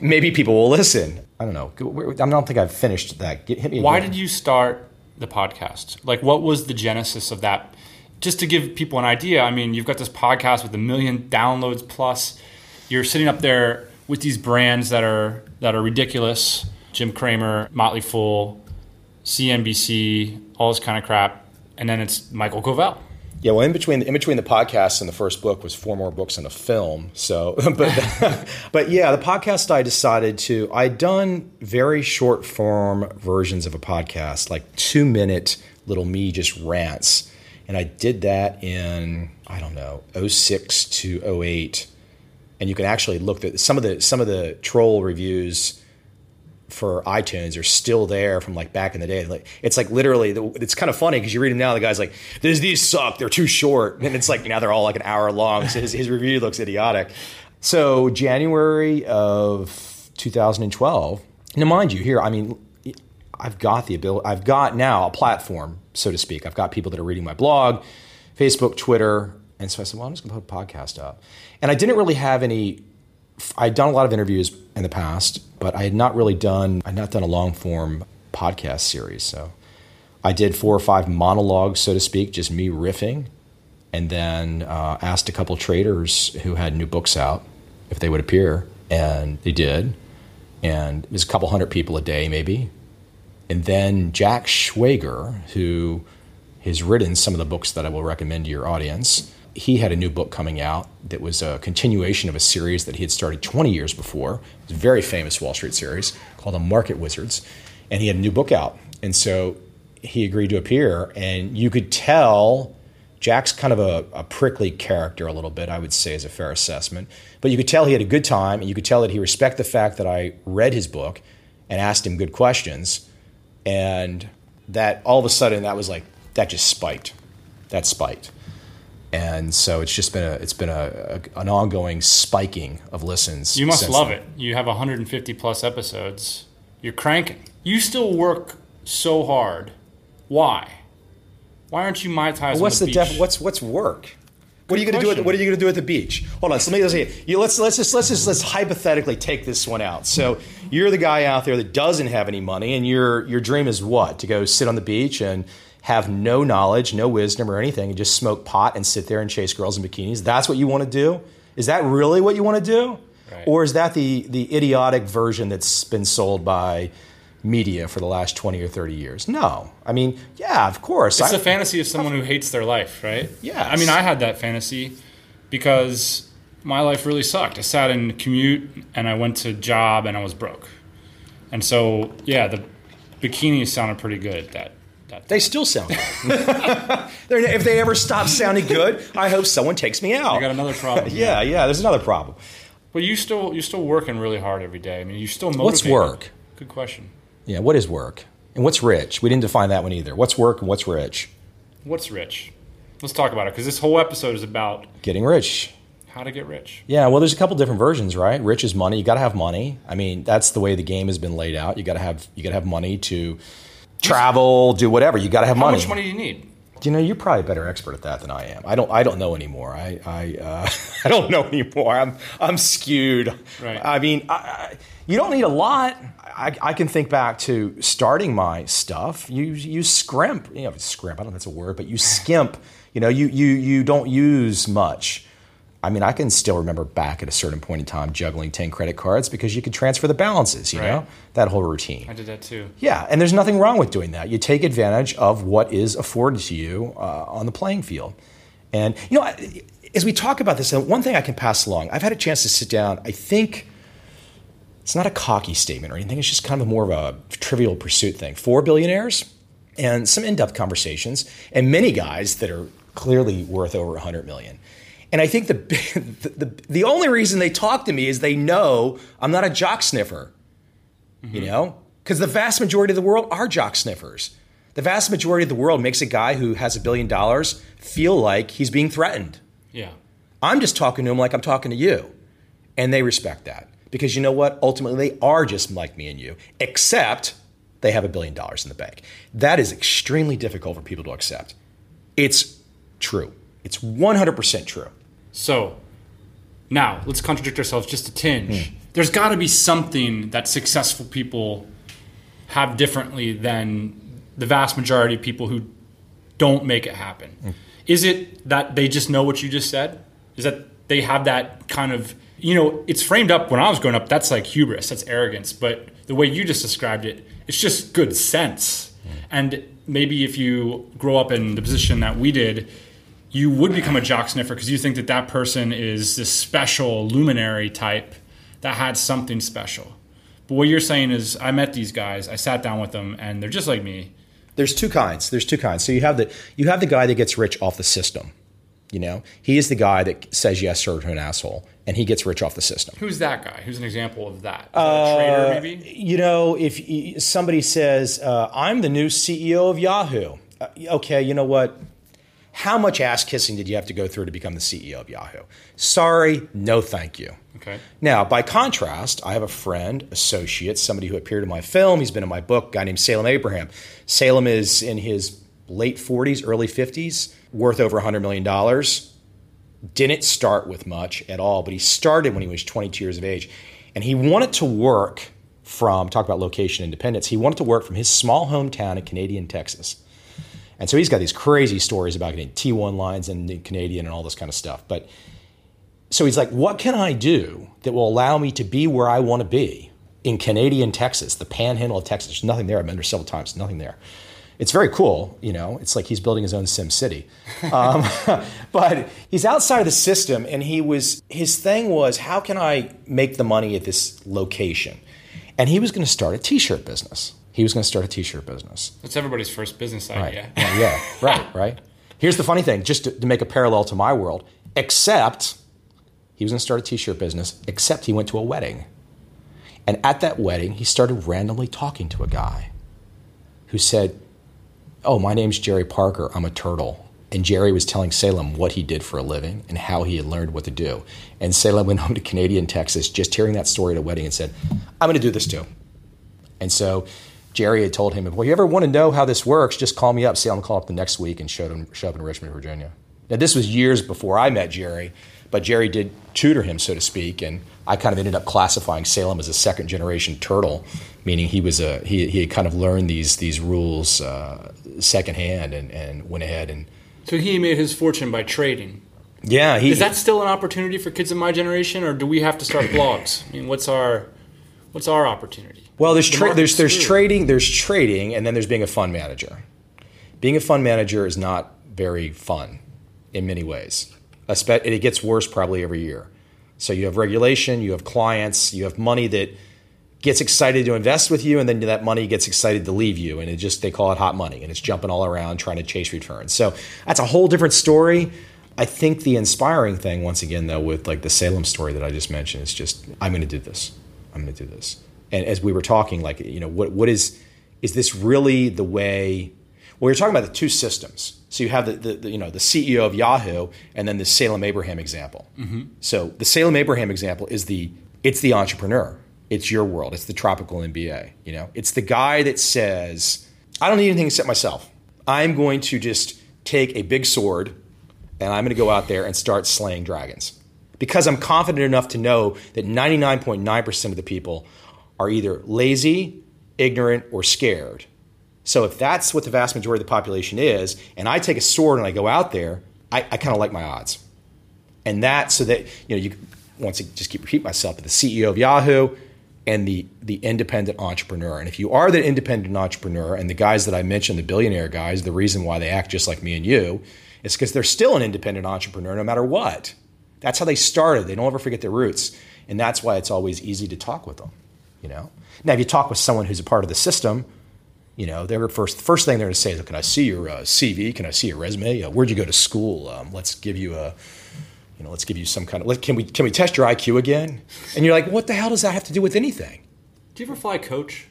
maybe people will listen. I don't know. I don't think I've finished that. Get, hit me Why again. did you start the podcast? Like, what was the genesis of that? Just to give people an idea, I mean, you've got this podcast with a million downloads plus. You're sitting up there with these brands that are that are ridiculous. Jim Cramer, Motley Fool, CNBC, all this kind of crap, and then it's Michael Covel. Yeah, well, in between in between the podcast and the first book was four more books and a film. So, but but yeah, the podcast I decided to. I'd done very short form versions of a podcast, like two minute little me just rants, and I did that in I don't know 06 to 08. and you can actually look at some of the some of the troll reviews for iTunes are still there from like back in the day. Like it's like literally, it's kind of funny because you read them now. The guy's like, "These these suck. They're too short," and it's like now they're all like an hour long. So his, his review looks idiotic. So January of 2012. Now, mind you, here I mean, I've got the ability. I've got now a platform, so to speak. I've got people that are reading my blog, Facebook, Twitter, and so I said, "Well, I'm just going to put a podcast up." And I didn't really have any I'd done a lot of interviews in the past, but I had not really done I'd not done a long form podcast series. So I did four or five monologues, so to speak, just me riffing, and then uh, asked a couple traders who had new books out if they would appear, and they did. And it was a couple hundred people a day, maybe. And then Jack Schwager, who has written some of the books that I will recommend to your audience he had a new book coming out that was a continuation of a series that he had started 20 years before. It was a very famous Wall Street series called The Market Wizards. And he had a new book out. And so he agreed to appear. And you could tell Jack's kind of a, a, prickly character, a little bit, I would say, is a fair assessment. But you could tell he had a good time. And you could tell that he respected the fact that I read his book and asked him good questions. And that all of a sudden, that was like, that just spiked. That spiked and so it's just been a it's been a, a an ongoing spiking of listens. You must love then. it. You have 150 plus episodes. You're cranking. You still work so hard. Why? Why aren't you my ties? Well, what's the, the def- what's what's work? What are you going to do? At, what are you going to do at the beach? Hold on. So let me let's see. You, let's let's just let's just let's hypothetically take this one out. So you're the guy out there that doesn't have any money, and your your dream is what? To go sit on the beach and have no knowledge, no wisdom or anything, and just smoke pot and sit there and chase girls in bikinis. That's what you want to do? Is that really what you want to do? Right. Or is that the the idiotic version that's been sold by media for the last 20 or 30 years? No. I mean, yeah, of course. It's I- the fantasy of someone who hates their life, right? Yeah. I mean, I had that fantasy because my life really sucked. I sat in commute and I went to job and I was broke. And so, yeah, the bikinis sounded pretty good. At that They still sound good. If they ever stop sounding good, I hope someone takes me out. You got another problem. yeah, yeah, there's another problem. But you still you're still working really hard every day. I mean, you still motivated. What's work? Good question. Yeah, what is work? And what's rich? We didn't define that one either. What's work and what's rich? What's rich? Let's talk about it because this whole episode is about Getting rich. how to get rich. Yeah, well, there's a couple different versions, right? Rich is money. You got to have money. I mean, that's the way the game has been laid out. You got to have you got to have money to travel, do whatever. You got to have money. How money. much money do you need? You know, you're probably a better expert at that than I am. I don't. I don't know anymore. I. I. Uh, I don't know anymore. I'm. I'm skewed. Right. I mean, I, I, you don't need a lot. I, I can think back to starting my stuff. You. You scrimp. You know, scrimp. I don't know if that's a word, but you skimp. You know, you. You. You don't use much. I mean, I can still remember back at a certain point in time juggling ten credit cards because you could transfer the balances. You Right. know, that whole routine. I did that too. Yeah, and there's nothing wrong with doing that. You take advantage of what is afforded to you uh, on the playing field. And, you know, as we talk about this, uh, one thing I can pass along, I've had a chance to sit down, I think it's not a cocky statement or anything, it's just kind of more of a trivial pursuit thing. Four billionaires and some in depth conversations, and many guys that are clearly worth over 100 million. And I think the, the, the, the only reason they talk to me is they know I'm not a jock sniffer you mm-hmm. know? Because the vast majority of the world are jock sniffers. The vast majority of the world makes a guy who has a billion dollars feel like he's being threatened. Yeah. i'm just talking to him like i'm talking to you. And they respect that. Because you know what? Ultimately they are just like me and you except they have a billion dollars in the bank. That is extremely difficult for people to accept. It's true. It's 100% true So now let's contradict ourselves just a tinge. Hmm. There's got to be something that successful people have differently than the vast majority of people who don't make it happen. Hmm. Is it that they just know what you just said? Is that they have that kind of you know, it's framed up when I was growing up, that's like hubris, that's arrogance. But the way you just described it, it's just good sense. Hmm. And maybe if you grow up in the position that we did, you would become a jock sniffer because you think that that person is this special luminary type that had something special. But what you're saying is, I met these guys, I sat down with them, and they're just like me. there's two kinds there's two kinds so you have the you have the guy that gets rich off the system you know he is the guy that says yes sir to an asshole and he gets rich off the system Who's that guy? Who's an example of that? That a trader, maybe? you know if somebody says uh, i'm the new ceo of yahoo uh, okay you know what how much ass kissing did you have to go through to become the ceo of yahoo sorry no thank you Okay. now, by contrast, I have a friend, associate, somebody who appeared in my film. He's been in my book, a guy named Salem Abraham. Salem is in his late 40s, early 50s, worth over $100 million. Didn't start with much at all, but he started when he was 22 years of age. And he wanted to work from, talk about location independence, he wanted to work from his small hometown in Canadian Texas. And so he's got these crazy stories about getting T1 lines and Canadian and all this kind of stuff. But so he's like, what can I do that will allow me to be where I want to be in Canadian Texas, the panhandle of Texas? There's nothing there. I've been there several times, nothing there. It's very cool, you know. It's like he's building his own Sim City, um, but he's outside of the system. And he was his thing was, how can I make the money at this location? And he was going to start a T-shirt business. He was going to start a T-shirt business. That's everybody's first business Right. idea. Yeah, yeah, right, right. Here's the funny thing, just to, to make a parallel to my world, except he was going to start a t-shirt business, except he went to a wedding. And at that wedding, he started randomly talking to a guy who said, "Oh, my name's Jerry Parker. I'm a turtle." And Jerry was telling Salem what he did for a living and how he had learned what to do. And Salem went home to Canadian Texas just hearing that story at a wedding and said, "I'm going to do this too." And so Jerry had told him, "Well, you ever want to know how this works, just call me up." Salem called up the next week and showed him show up in Richmond, Virginia. Now, this was years before I met Jerry, but Jerry did tutor him, so to speak, and I kind of ended up classifying Salem as a second generation turtle, meaning he was a he, he had kind of learned these these rules uh, secondhand and, and went ahead and So he made his fortune by trading. yeah he Is that still an opportunity for kids in my generation, or do we have to start blogs? I mean, what's our what's our opportunity? Well, there's The tra- there's there's trading, there's trading, and then there's being a fund manager. Being a fund manager is not very fun in many ways. It gets worse probably every year. So you have regulation, you have clients, you have money that gets excited to invest with you, and then that money gets excited to leave you, and it just they call it hot money, and it's jumping all around trying to chase returns. So that's a whole different story. I think the inspiring thing, once again, though, with like the Salem story that I just mentioned, is just I'm going to do this. I'm going to do this. And as we were talking, like you know, what what is is this really the way? Well, you're talking about the two systems. So you have the, the, the you know the CEO of Yahoo, and then the Salem Abraham example. Mm-hmm. So the Salem Abraham example is the it's the entrepreneur. It's your world. It's the tropical MBA. You know, it's the guy that says, I don't need anything except myself. I'm going to just take a big sword and I'm going to go out there and start slaying dragons. Because I'm confident enough to know that 99.9% of the people are either lazy, ignorant, or scared. So if that's what the vast majority of the population is, and I take a sword and I go out there, I, I kind of like my odds. And that so that you know you once I just keep repeat myself, but the CEO of Yahoo and the the independent entrepreneur. And if you are the independent entrepreneur, and the guys that I mentioned, the billionaire guys, the reason why they act just like me and you is because they're still an independent entrepreneur no matter what. That's how they started. They don't ever forget their roots, and that's why it's always easy to talk with them. You know. Now, if you talk with someone who's a part of the system, you know, they're first first thing they're going to say is, "Can I see your uh, CV? Can I see your resume? Uh, where'd you go to school? Um, let's give you a, you know, let's give you some kind of. Let, can we can we test your IQ again?" And you're like, "What the hell does that have to do with anything?" Do you ever fly coach?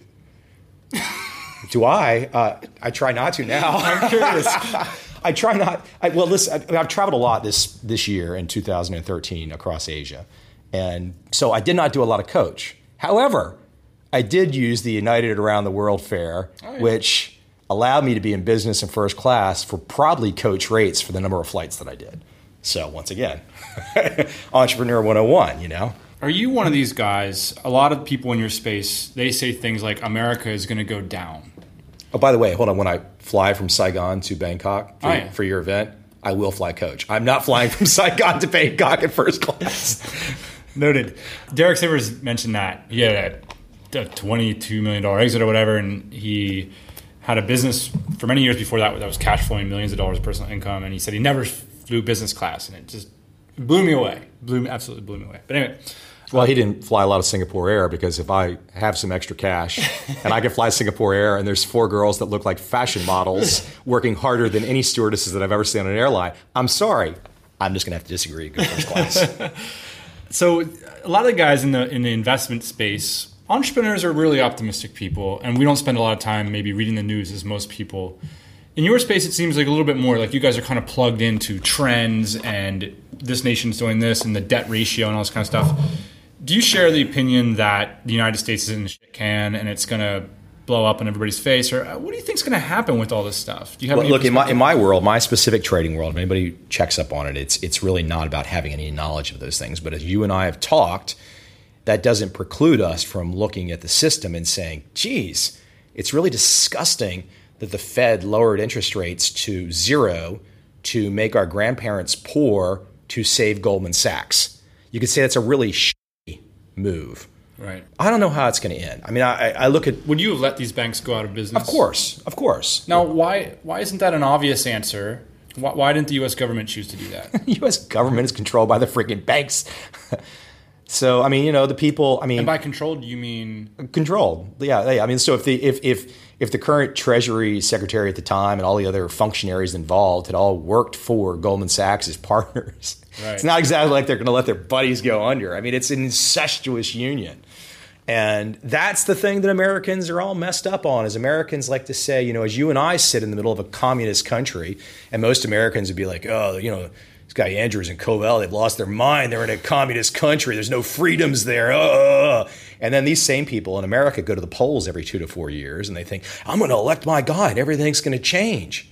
Do I? Uh, I try not to now. I'm curious. I try not. I, well, listen, I, I've traveled a lot this this year in 2013 across Asia, and so I did not do a lot of coach. However, I did use the United Around the World Fare, oh, which allowed me to be in business and first class for probably coach rates for the number of flights that I did. So once again, entrepreneur 101. You know. Are you one of these guys? A lot of people in your space they say things like America is going to go down. Oh, by the way, hold on. When I fly from Saigon to Bangkok for, Oh, yeah. for your event, I will fly coach. I'm not flying from Saigon to Bangkok in first class. Noted. Derek Sivers mentioned that Yeah, a, a twenty-two million dollar exit or whatever, and he had a business for many years before that that was cash flowing millions of dollars of personal income, and he said he never flew business class, and it just blew me away. Blew me absolutely blew me away. But anyway, Well, he didn't fly a lot of Singapore Air because if I have some extra cash and I can fly Singapore Air and there's four girls that look like fashion models working harder than any stewardesses that I've ever seen on an airline, I'm sorry. I'm just going to have to disagree and go first class. so a lot of the guys in the in the investment space, entrepreneurs are really optimistic people, and we don't spend a lot of time maybe reading the news as most people. In your space, it seems like a little bit more like you guys are kind of plugged into trends and this nation's doing this and the debt ratio and all this kind of stuff. Do you share the opinion that the United States is in the shit can and it's going to blow up in everybody's face, or uh, what do you think is going to happen with all this stuff? Do you have Well, look in my in my world, my specific trading world. If anybody checks up on it, it's it's really not about having any knowledge of those things. But as you and I have talked, that doesn't preclude us from looking at the system and saying, "Geez, it's really disgusting that the Fed lowered interest rates to zero to make our grandparents poor to save Goldman Sachs." You could say that's a really shitty move. right? I don't know how it's going to end. I mean, I, I look at, Would you have let these banks go out of business? of course, of course. Now, why why isn't that an obvious answer? Why, why didn't the U.S. government choose to do that? The U.S. government is controlled by the freaking banks. so I mean, you know, the people. I mean, and by controlled, you mean controlled. Yeah, yeah. I mean, so if the if if if the current Treasury Secretary at the time and all the other functionaries involved had all worked for Goldman Sachs as partners, Right. it's not exactly like they're going to let their buddies go under. I mean, it's an incestuous union. And that's the thing that Americans are all messed up on. Is Americans like to say, you know, as you and I sit in the middle of a communist country, and most Americans would be like, oh, you know, this guy Andrews and Covel, they've lost their mind. They're in a communist country. There's no freedoms there. Uh. And then these same people in America go to the polls every two to four years, and they think, I'm going to elect my guy, and everything's going to change.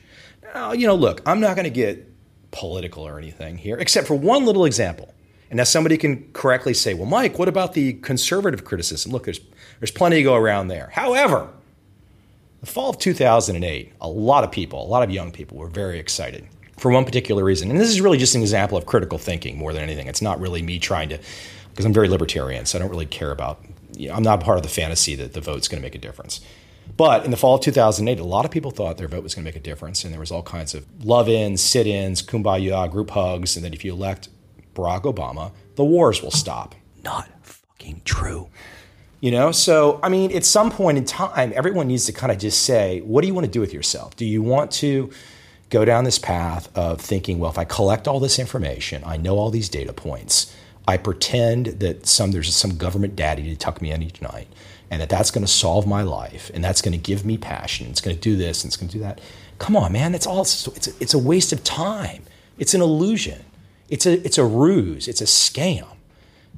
Now, you know, look, I'm not going to get political or anything here, except for one little example. And now somebody can correctly say, well, Mike, what about the conservative criticism? Look, there's, there's plenty to go around there. However, the fall of 2008, a lot of people, a lot of young people were very excited for one particular reason. And this is really just an example of critical thinking more than anything. It's not really me trying to, because I'm very libertarian, so I don't really care about, you know, I'm not part of the fantasy that the vote's going to make a difference. But in the fall of 2008, a lot of people thought their vote was going to make a difference, and there was all kinds of love-ins, sit-ins, kumbaya, group hugs, and that if you elect Barack Obama, the wars will stop. Not fucking true. You know, so I mean, at some point in time, everyone needs to kind of just say, what do you want to do with yourself? Do you want to go down this path of thinking, well, if I collect all this information, I know all these data points, I pretend that some there's some government daddy to tuck me in each night, and that that's going to solve my life, and that's going to give me passion, it's going to do this, and it's going to do that. Come on, man, that's all. It's it's a waste of time. It's an illusion. It's a it's a ruse. It's a scam.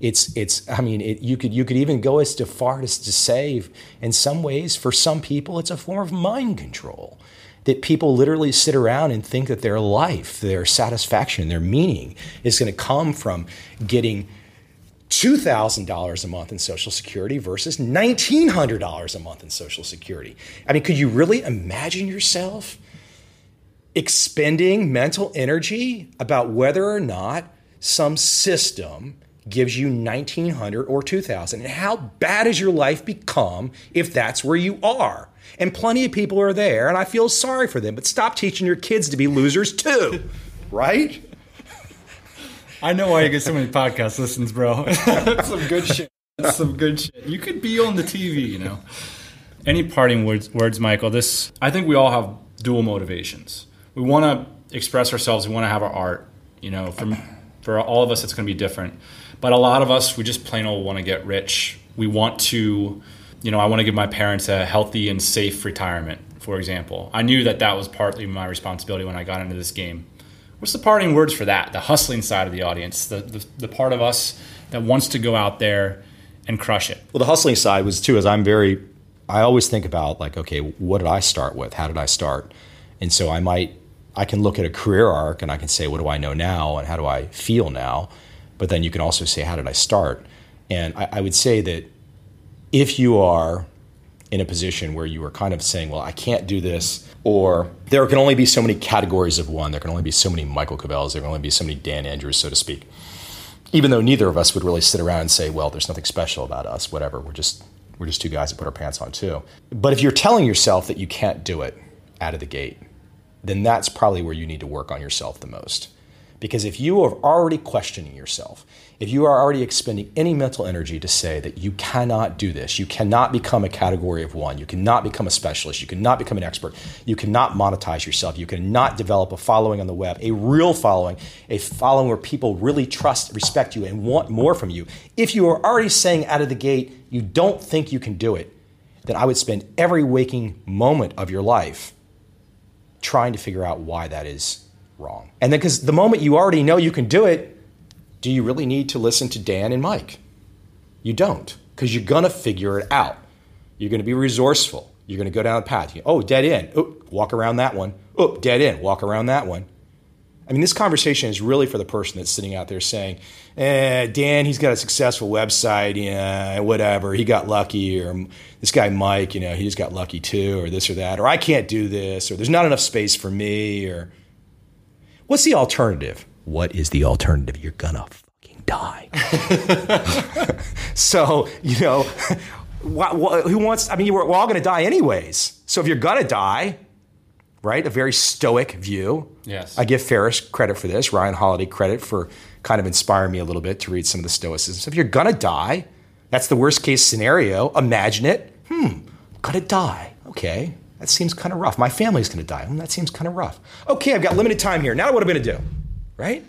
It's it's. I mean, it, you could you could even go as far as to say, in some ways, for some people, it's a form of mind control. That people literally sit around and think that their life, their satisfaction, their meaning is going to come from getting $2,000 a month in Social Security versus $1,900 a month in Social Security. I mean, could you really imagine yourself expending mental energy about whether or not some system gives you 1900 or 2000 and how bad has your life become if that's where you are and plenty of people are there and i feel sorry for them but stop teaching your kids to be losers too right I know why you get so many podcast listens, bro. That's some good shit. That's some good shit. You could be on the TV, you know. Any parting words, words, Michael? This, I think we all have dual motivations. We want to express ourselves. We want to have our art. You know, for for all of us, it's going to be different. But a lot of us, we just plain old want to get rich. We want to, you know, I want to give my parents a healthy and safe retirement. For example, I knew that that was partly my responsibility when I got into this game What's the parting words for that? The hustling side of the audience, the, the, the part of us that wants to go out there and crush it. Well, the hustling side was too, as I'm very, I always think about like, okay, what did I start with? How did I start? And so I might, I can look at a career arc and I can say, what do I know now and how do I feel now? But then you can also say, how did I start? And I, I would say that if you are in a position where you are kind of saying, well, I can't do this, or there can only be so many categories of one, there can only be so many Michael Covels, there can only be so many Dan Andrews, so to speak. Even though neither of us would really sit around and say, well, there's nothing special about us, whatever, we're just we're just two guys that put our pants on too. But if you're telling yourself that you can't do it out of the gate, then that's probably where you need to work on yourself the most. Because if you are already questioning yourself, if you are already expending any mental energy to say that you cannot do this, you cannot become a category of one, you cannot become a specialist, you cannot become an expert, you cannot monetize yourself, you cannot develop a following on the web, a real following, a following where people really trust, respect you, and want more from you. If you are already saying out of the gate you don't think you can do it, then I would spend every waking moment of your life trying to figure out why that is wrong. And then, because the moment you already know you can do it, do you really need to listen to Dan and Mike? You don't, because you're going to figure it out. You're going to be resourceful. You're going to go down the path. You, oh, dead end. Oh, walk around that one. Oh, dead end. Walk around that one. I mean, this conversation is really for the person that's sitting out there saying, eh, Dan, he's got a successful website, yeah, whatever. He got lucky. Or this guy, Mike, you know, he just got lucky too, or this or that. Or I can't do this, or there's not enough space for me, or What's the alternative? What is the alternative? You're gonna fucking die. so, you know, who wants, I mean, we're, we're all gonna die anyways. So if you're gonna die, right, a very stoic view. Yes. I give Ferriss credit for this, Ryan Holiday credit for kind of inspiring me a little bit to read some of the stoicism. So if you're gonna die, that's the worst case scenario. Imagine it. Hmm, gonna die. Okay, that seems kind of rough. My family's going to die. that seems kind of rough. Okay, I've got limited time here. Now what am I going to do? Right?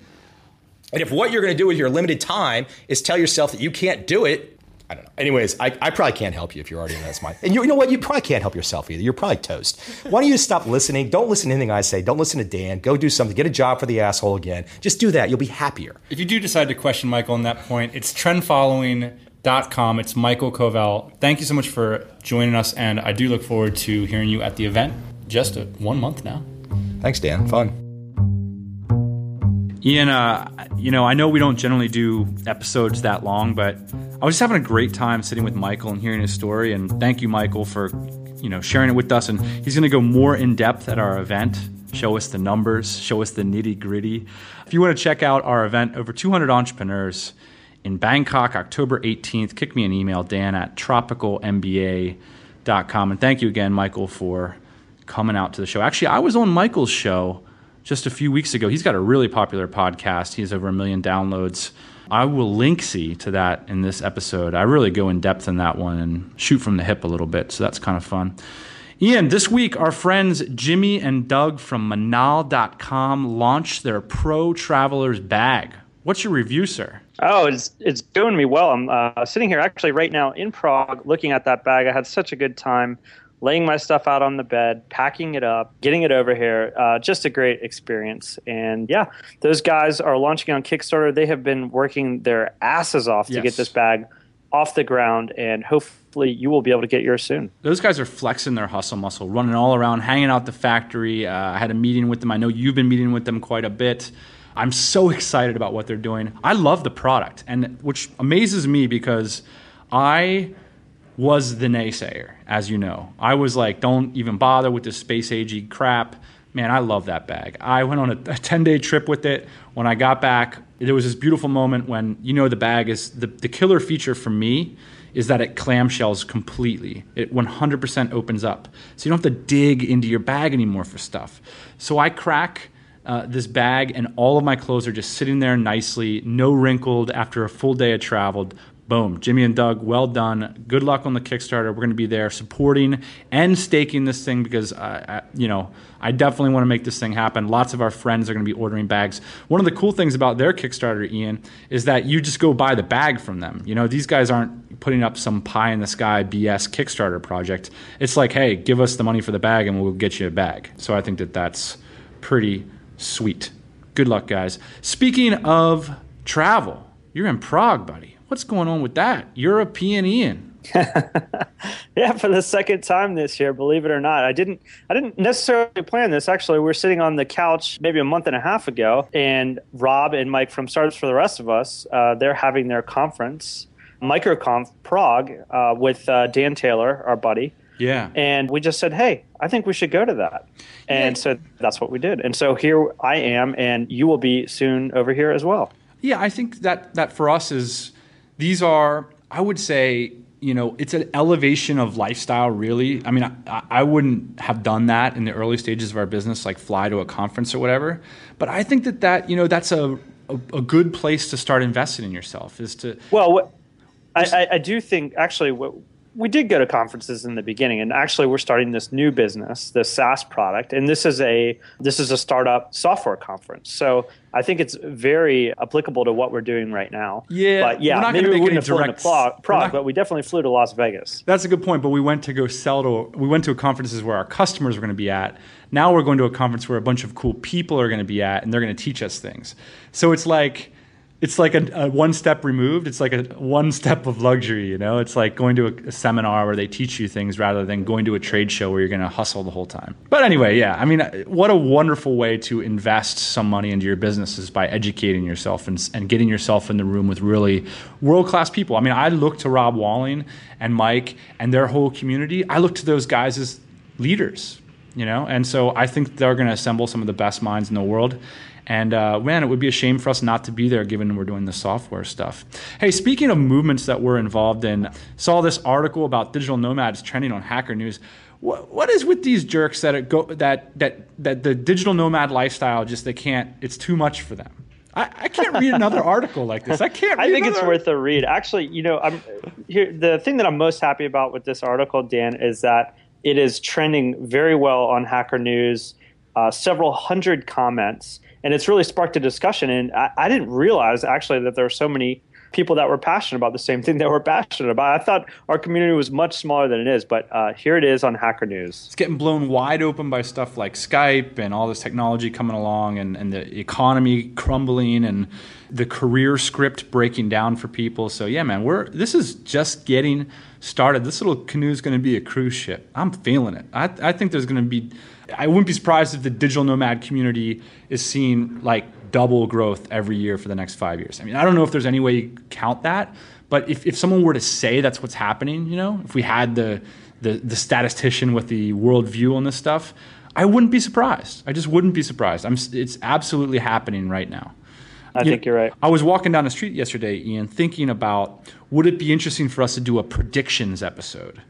And if what you're going to do with your limited time is tell yourself that you can't do it, I don't know. Anyways, I, I probably can't help you if you're already in that mind. And you, you, know what? You probably can't help yourself either. You're probably toast. Why don't you just stop listening? Don't listen to anything I say. Don't listen to Dan. Go do something. Get a job for the asshole again. Just do that. You'll be happier. If you do decide to question Michael on that point, it's trendfollowing.com. It's Michael Covel. Thank you so much for joining us, and I do look forward to hearing you at the event. Just a, one month now. Thanks, Dan. Fun. Ian, uh, you know, I know we don't generally do episodes that long, but I was just having a great time sitting with Michael and hearing his story. And thank you, Michael, for you know sharing it with us. And he's going to go more in depth at our event, show us the numbers, show us the nitty gritty. If you want to check out our event, over 200 entrepreneurs in Bangkok, October 18th. Kick me an email, Dan at tropicalmba.com. And thank you again, Michael, for coming out to the show. Actually, I was on Michael's show just a few weeks ago. He's got a really popular podcast. He has over a million downloads. I will link see to that in this episode. I really go in depth in that one and shoot from the hip a little bit, so that's kind of fun. Ian, this week our friends Jimmy and Doug from Minaal.com launched their Pro Traveler's Bag. What's your review, sir? Oh, it's it's doing me well. I'm uh, sitting here actually right now in Prague, looking at that bag. I had such a good time laying my stuff out on the bed, packing it up, getting it over here. Uh, just a great experience. And yeah, those guys are launching on Kickstarter. They have been working their asses off Yes. to get this bag off the ground, and hopefully you will be able to get yours soon. Those guys are flexing their hustle muscle, running all around, hanging out the factory. Uh, I had a meeting with them. I know you've been meeting with them quite a bit. I'm so excited about what they're doing. I love the product, and which amazes me because I was the naysayer, as you know. I was like, don't even bother with this space agey crap. Man, I love that bag. I went on a 10 day trip with it. When I got back, there was this beautiful moment when, you know, the bag is the, the killer feature for me is that it clamshells completely. It 100% opens up. So you don't have to dig into your bag anymore for stuff. So I crack uh, this bag, and all of my clothes are just sitting there nicely, no wrinkled after a full day of travel. Boom. Jimmy and Doug, well done. Good luck on the Kickstarter. We're going to be there supporting and staking this thing because, uh, I, you know, I definitely want to make this thing happen. Lots of our friends are going to be ordering bags. One of the cool things about their Kickstarter, Ian, is that you just go buy the bag from them. You know, these guys aren't putting up some pie in the sky BS Kickstarter project. It's like, hey, give us the money for the bag and we'll get you a bag. So I think that that's pretty sweet. Good luck, guys. Speaking of travel, you're in Prague, buddy. What's going on with that? European Ian. Yeah, for the second time this year, believe it or not. I didn't I didn't necessarily plan this. Actually, we were sitting on the couch maybe a month and a half ago, and Rob and Mike from Startups for the Rest of Us, uh, they're having their conference, MicroConf Prague, uh, with uh, Dan Taylor, our buddy. Yeah. And we just said, hey, I think we should go to that. And Yeah. so that's what we did. And so here I am, and you will be soon over here as well. Yeah, I think that that for us is these are I would say you know it's an elevation of lifestyle really. I mean I, I wouldn't have done that in the early stages of our business like fly to a conference or whatever. But i think that that you know that's a a, a good place to start investing in yourself is to Well, what, I, I, I do think actually what, we did go to conferences in the beginning, and actually we're starting this new business, the SaaS product, and this is a this is a startup software conference. So I think it's very applicable to what we're doing right now. Yeah, but yeah, we're not maybe we wouldn't have flown to direct- Prague, not- but we definitely flew to Las Vegas. That's a good point, but we went to go sell to we went to conferences where our customers were going to be at. Now we're going to a conference where a bunch of cool people are going to be at and they're going to teach us things. So it's like it's like a, a one step removed. It's like a one step of luxury, you know? It's like going to a, a seminar where they teach you things rather than going to a trade show where you're going to hustle the whole time. But anyway, yeah, I mean, what a wonderful way to invest some money into your business is by educating yourself and, and getting yourself in the room with really world class people. I mean, I look to Rob Walling and Mike and their whole community. I look to those guys as leaders, you know? And so I think they're going to assemble some of the best minds in the world. And uh, man, it would be a shame for us not to be there given we're doing the software stuff. Hey, speaking of movements that we're involved in, saw this article about digital nomads trending on Hacker News. What, what is with these jerks that it go that that that the digital nomad lifestyle just they can't? It's too much for them. I, I can't read another article like this. I can't. Read I think it's worth a read. Actually, you know, I'm here. The thing that I'm most happy about with this article, Dan, is that it is trending very well on Hacker News. Uh, several hundred comments, and it's really sparked a discussion. And I, I didn't realize actually that there were so many people that were passionate about the same thing that we're passionate about. I thought our community was much smaller than it is, but uh, here it is on Hacker News. it's getting blown wide open by stuff like Skype and all this technology coming along and, and the economy crumbling and the career script breaking down for people. So yeah, man, we're this is just getting started. This little canoe is going to be a cruise ship. I'm feeling it. I, I think there's going to be. I wouldn't be surprised if the digital nomad community is seeing like double growth every year for the next five years. I mean, I don't know if there's any way you count that, but if, if someone were to say that's what's happening, you know, if we had the, the, the statistician with the world view on this stuff, I wouldn't be surprised. I just wouldn't be surprised. I'm, it's absolutely happening right now. I you think you're right. I was walking down the street yesterday, Ian, thinking about would it be interesting for us to do a predictions episode?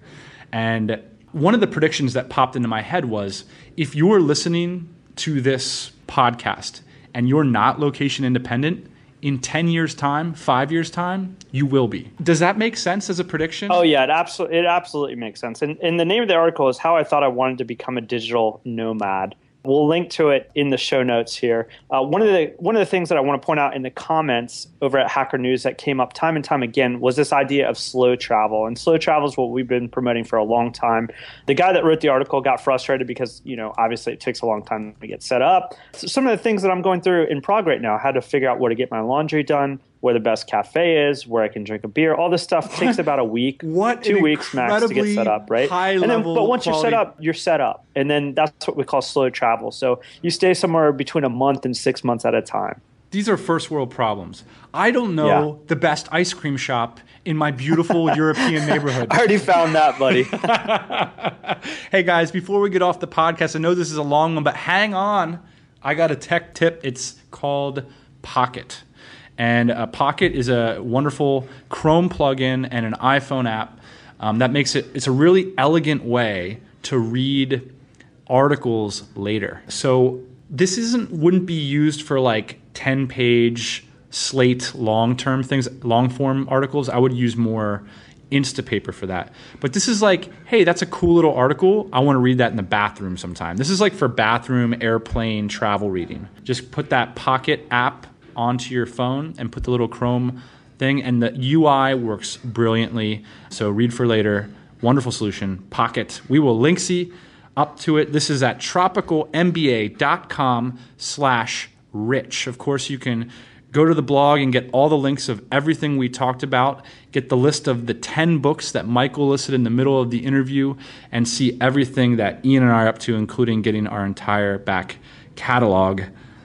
And one of the predictions that popped into my head was if you're listening to this podcast and you're not location independent, in 10 years time 5 years time you will be. Does that make sense as a prediction? Oh yeah it absolutely it absolutely makes sense. And, and the name of the article is how i thought i wanted to become a digital nomad We'll link to it in the show notes here. Uh, one of the one of the things that I want to point out in the comments over at Hacker News that came up time and time again was this idea of slow travel. And slow travel is what we've been promoting for a long time. The guy that wrote the article got frustrated because you know obviously it takes a long time to get set up. So some of the things that I'm going through in Prague right now, I had to figure out where to get my laundry done where the best cafe is, where I can drink a beer. All this stuff takes about a week, what two weeks max to get set up, right? and then, but once quality. you're set up, you're set up, and then that's what we call slow travel. So you stay somewhere between a month and six months at a time. These are first world problems. I don't know yeah. the best ice cream shop in my beautiful European neighborhood. I already found that, buddy. hey guys, before we get off the podcast, I know this is a long one, but hang on. I got a tech tip. It's called Pocket. And uh, Pocket is a wonderful Chrome plugin and an iPhone app um, that makes it, it's a really elegant way to read articles later. So this isn't, wouldn't be used for like 10 page slate long term things, long form articles. I would use more Instapaper for that. But this is like, hey, that's a cool little article. I want to read that in the bathroom sometime. This is like for bathroom, airplane, travel reading. Just put that Pocket app onto your phone and put the little Chrome thing, and the UI works brilliantly. So read for later, wonderful solution. Pocket. We will link see up to it. This is at tropicalmba.com slash rich. Of course, you can go to the blog and get all the links of everything we talked about, get the list of the 10 books that Michael listed in the middle of the interview, and see everything that Ian and I are up to, including getting our entire back catalog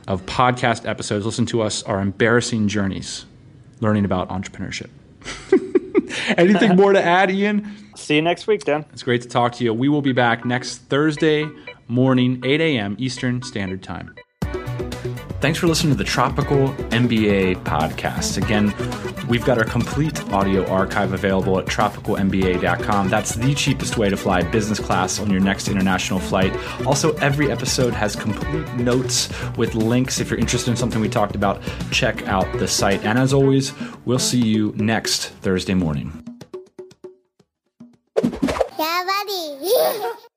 of podcast episodes. Listen to us, our embarrassing journeys, learning about entrepreneurship. Anything more to add, Ian? See you next week, Dan. It's great to talk to you. We will be back next Thursday morning, 8 a.m. Eastern Standard Time. Thanks for listening to the Tropical MBA podcast. Again, we've got our complete audio archive available at tropicalmba.com. That's the cheapest way to fly business class on your next international flight. Also, every episode has complete notes with links. If you're interested in something we talked about, check out the site. And as always, we'll see you next Thursday morning. Yeah, buddy.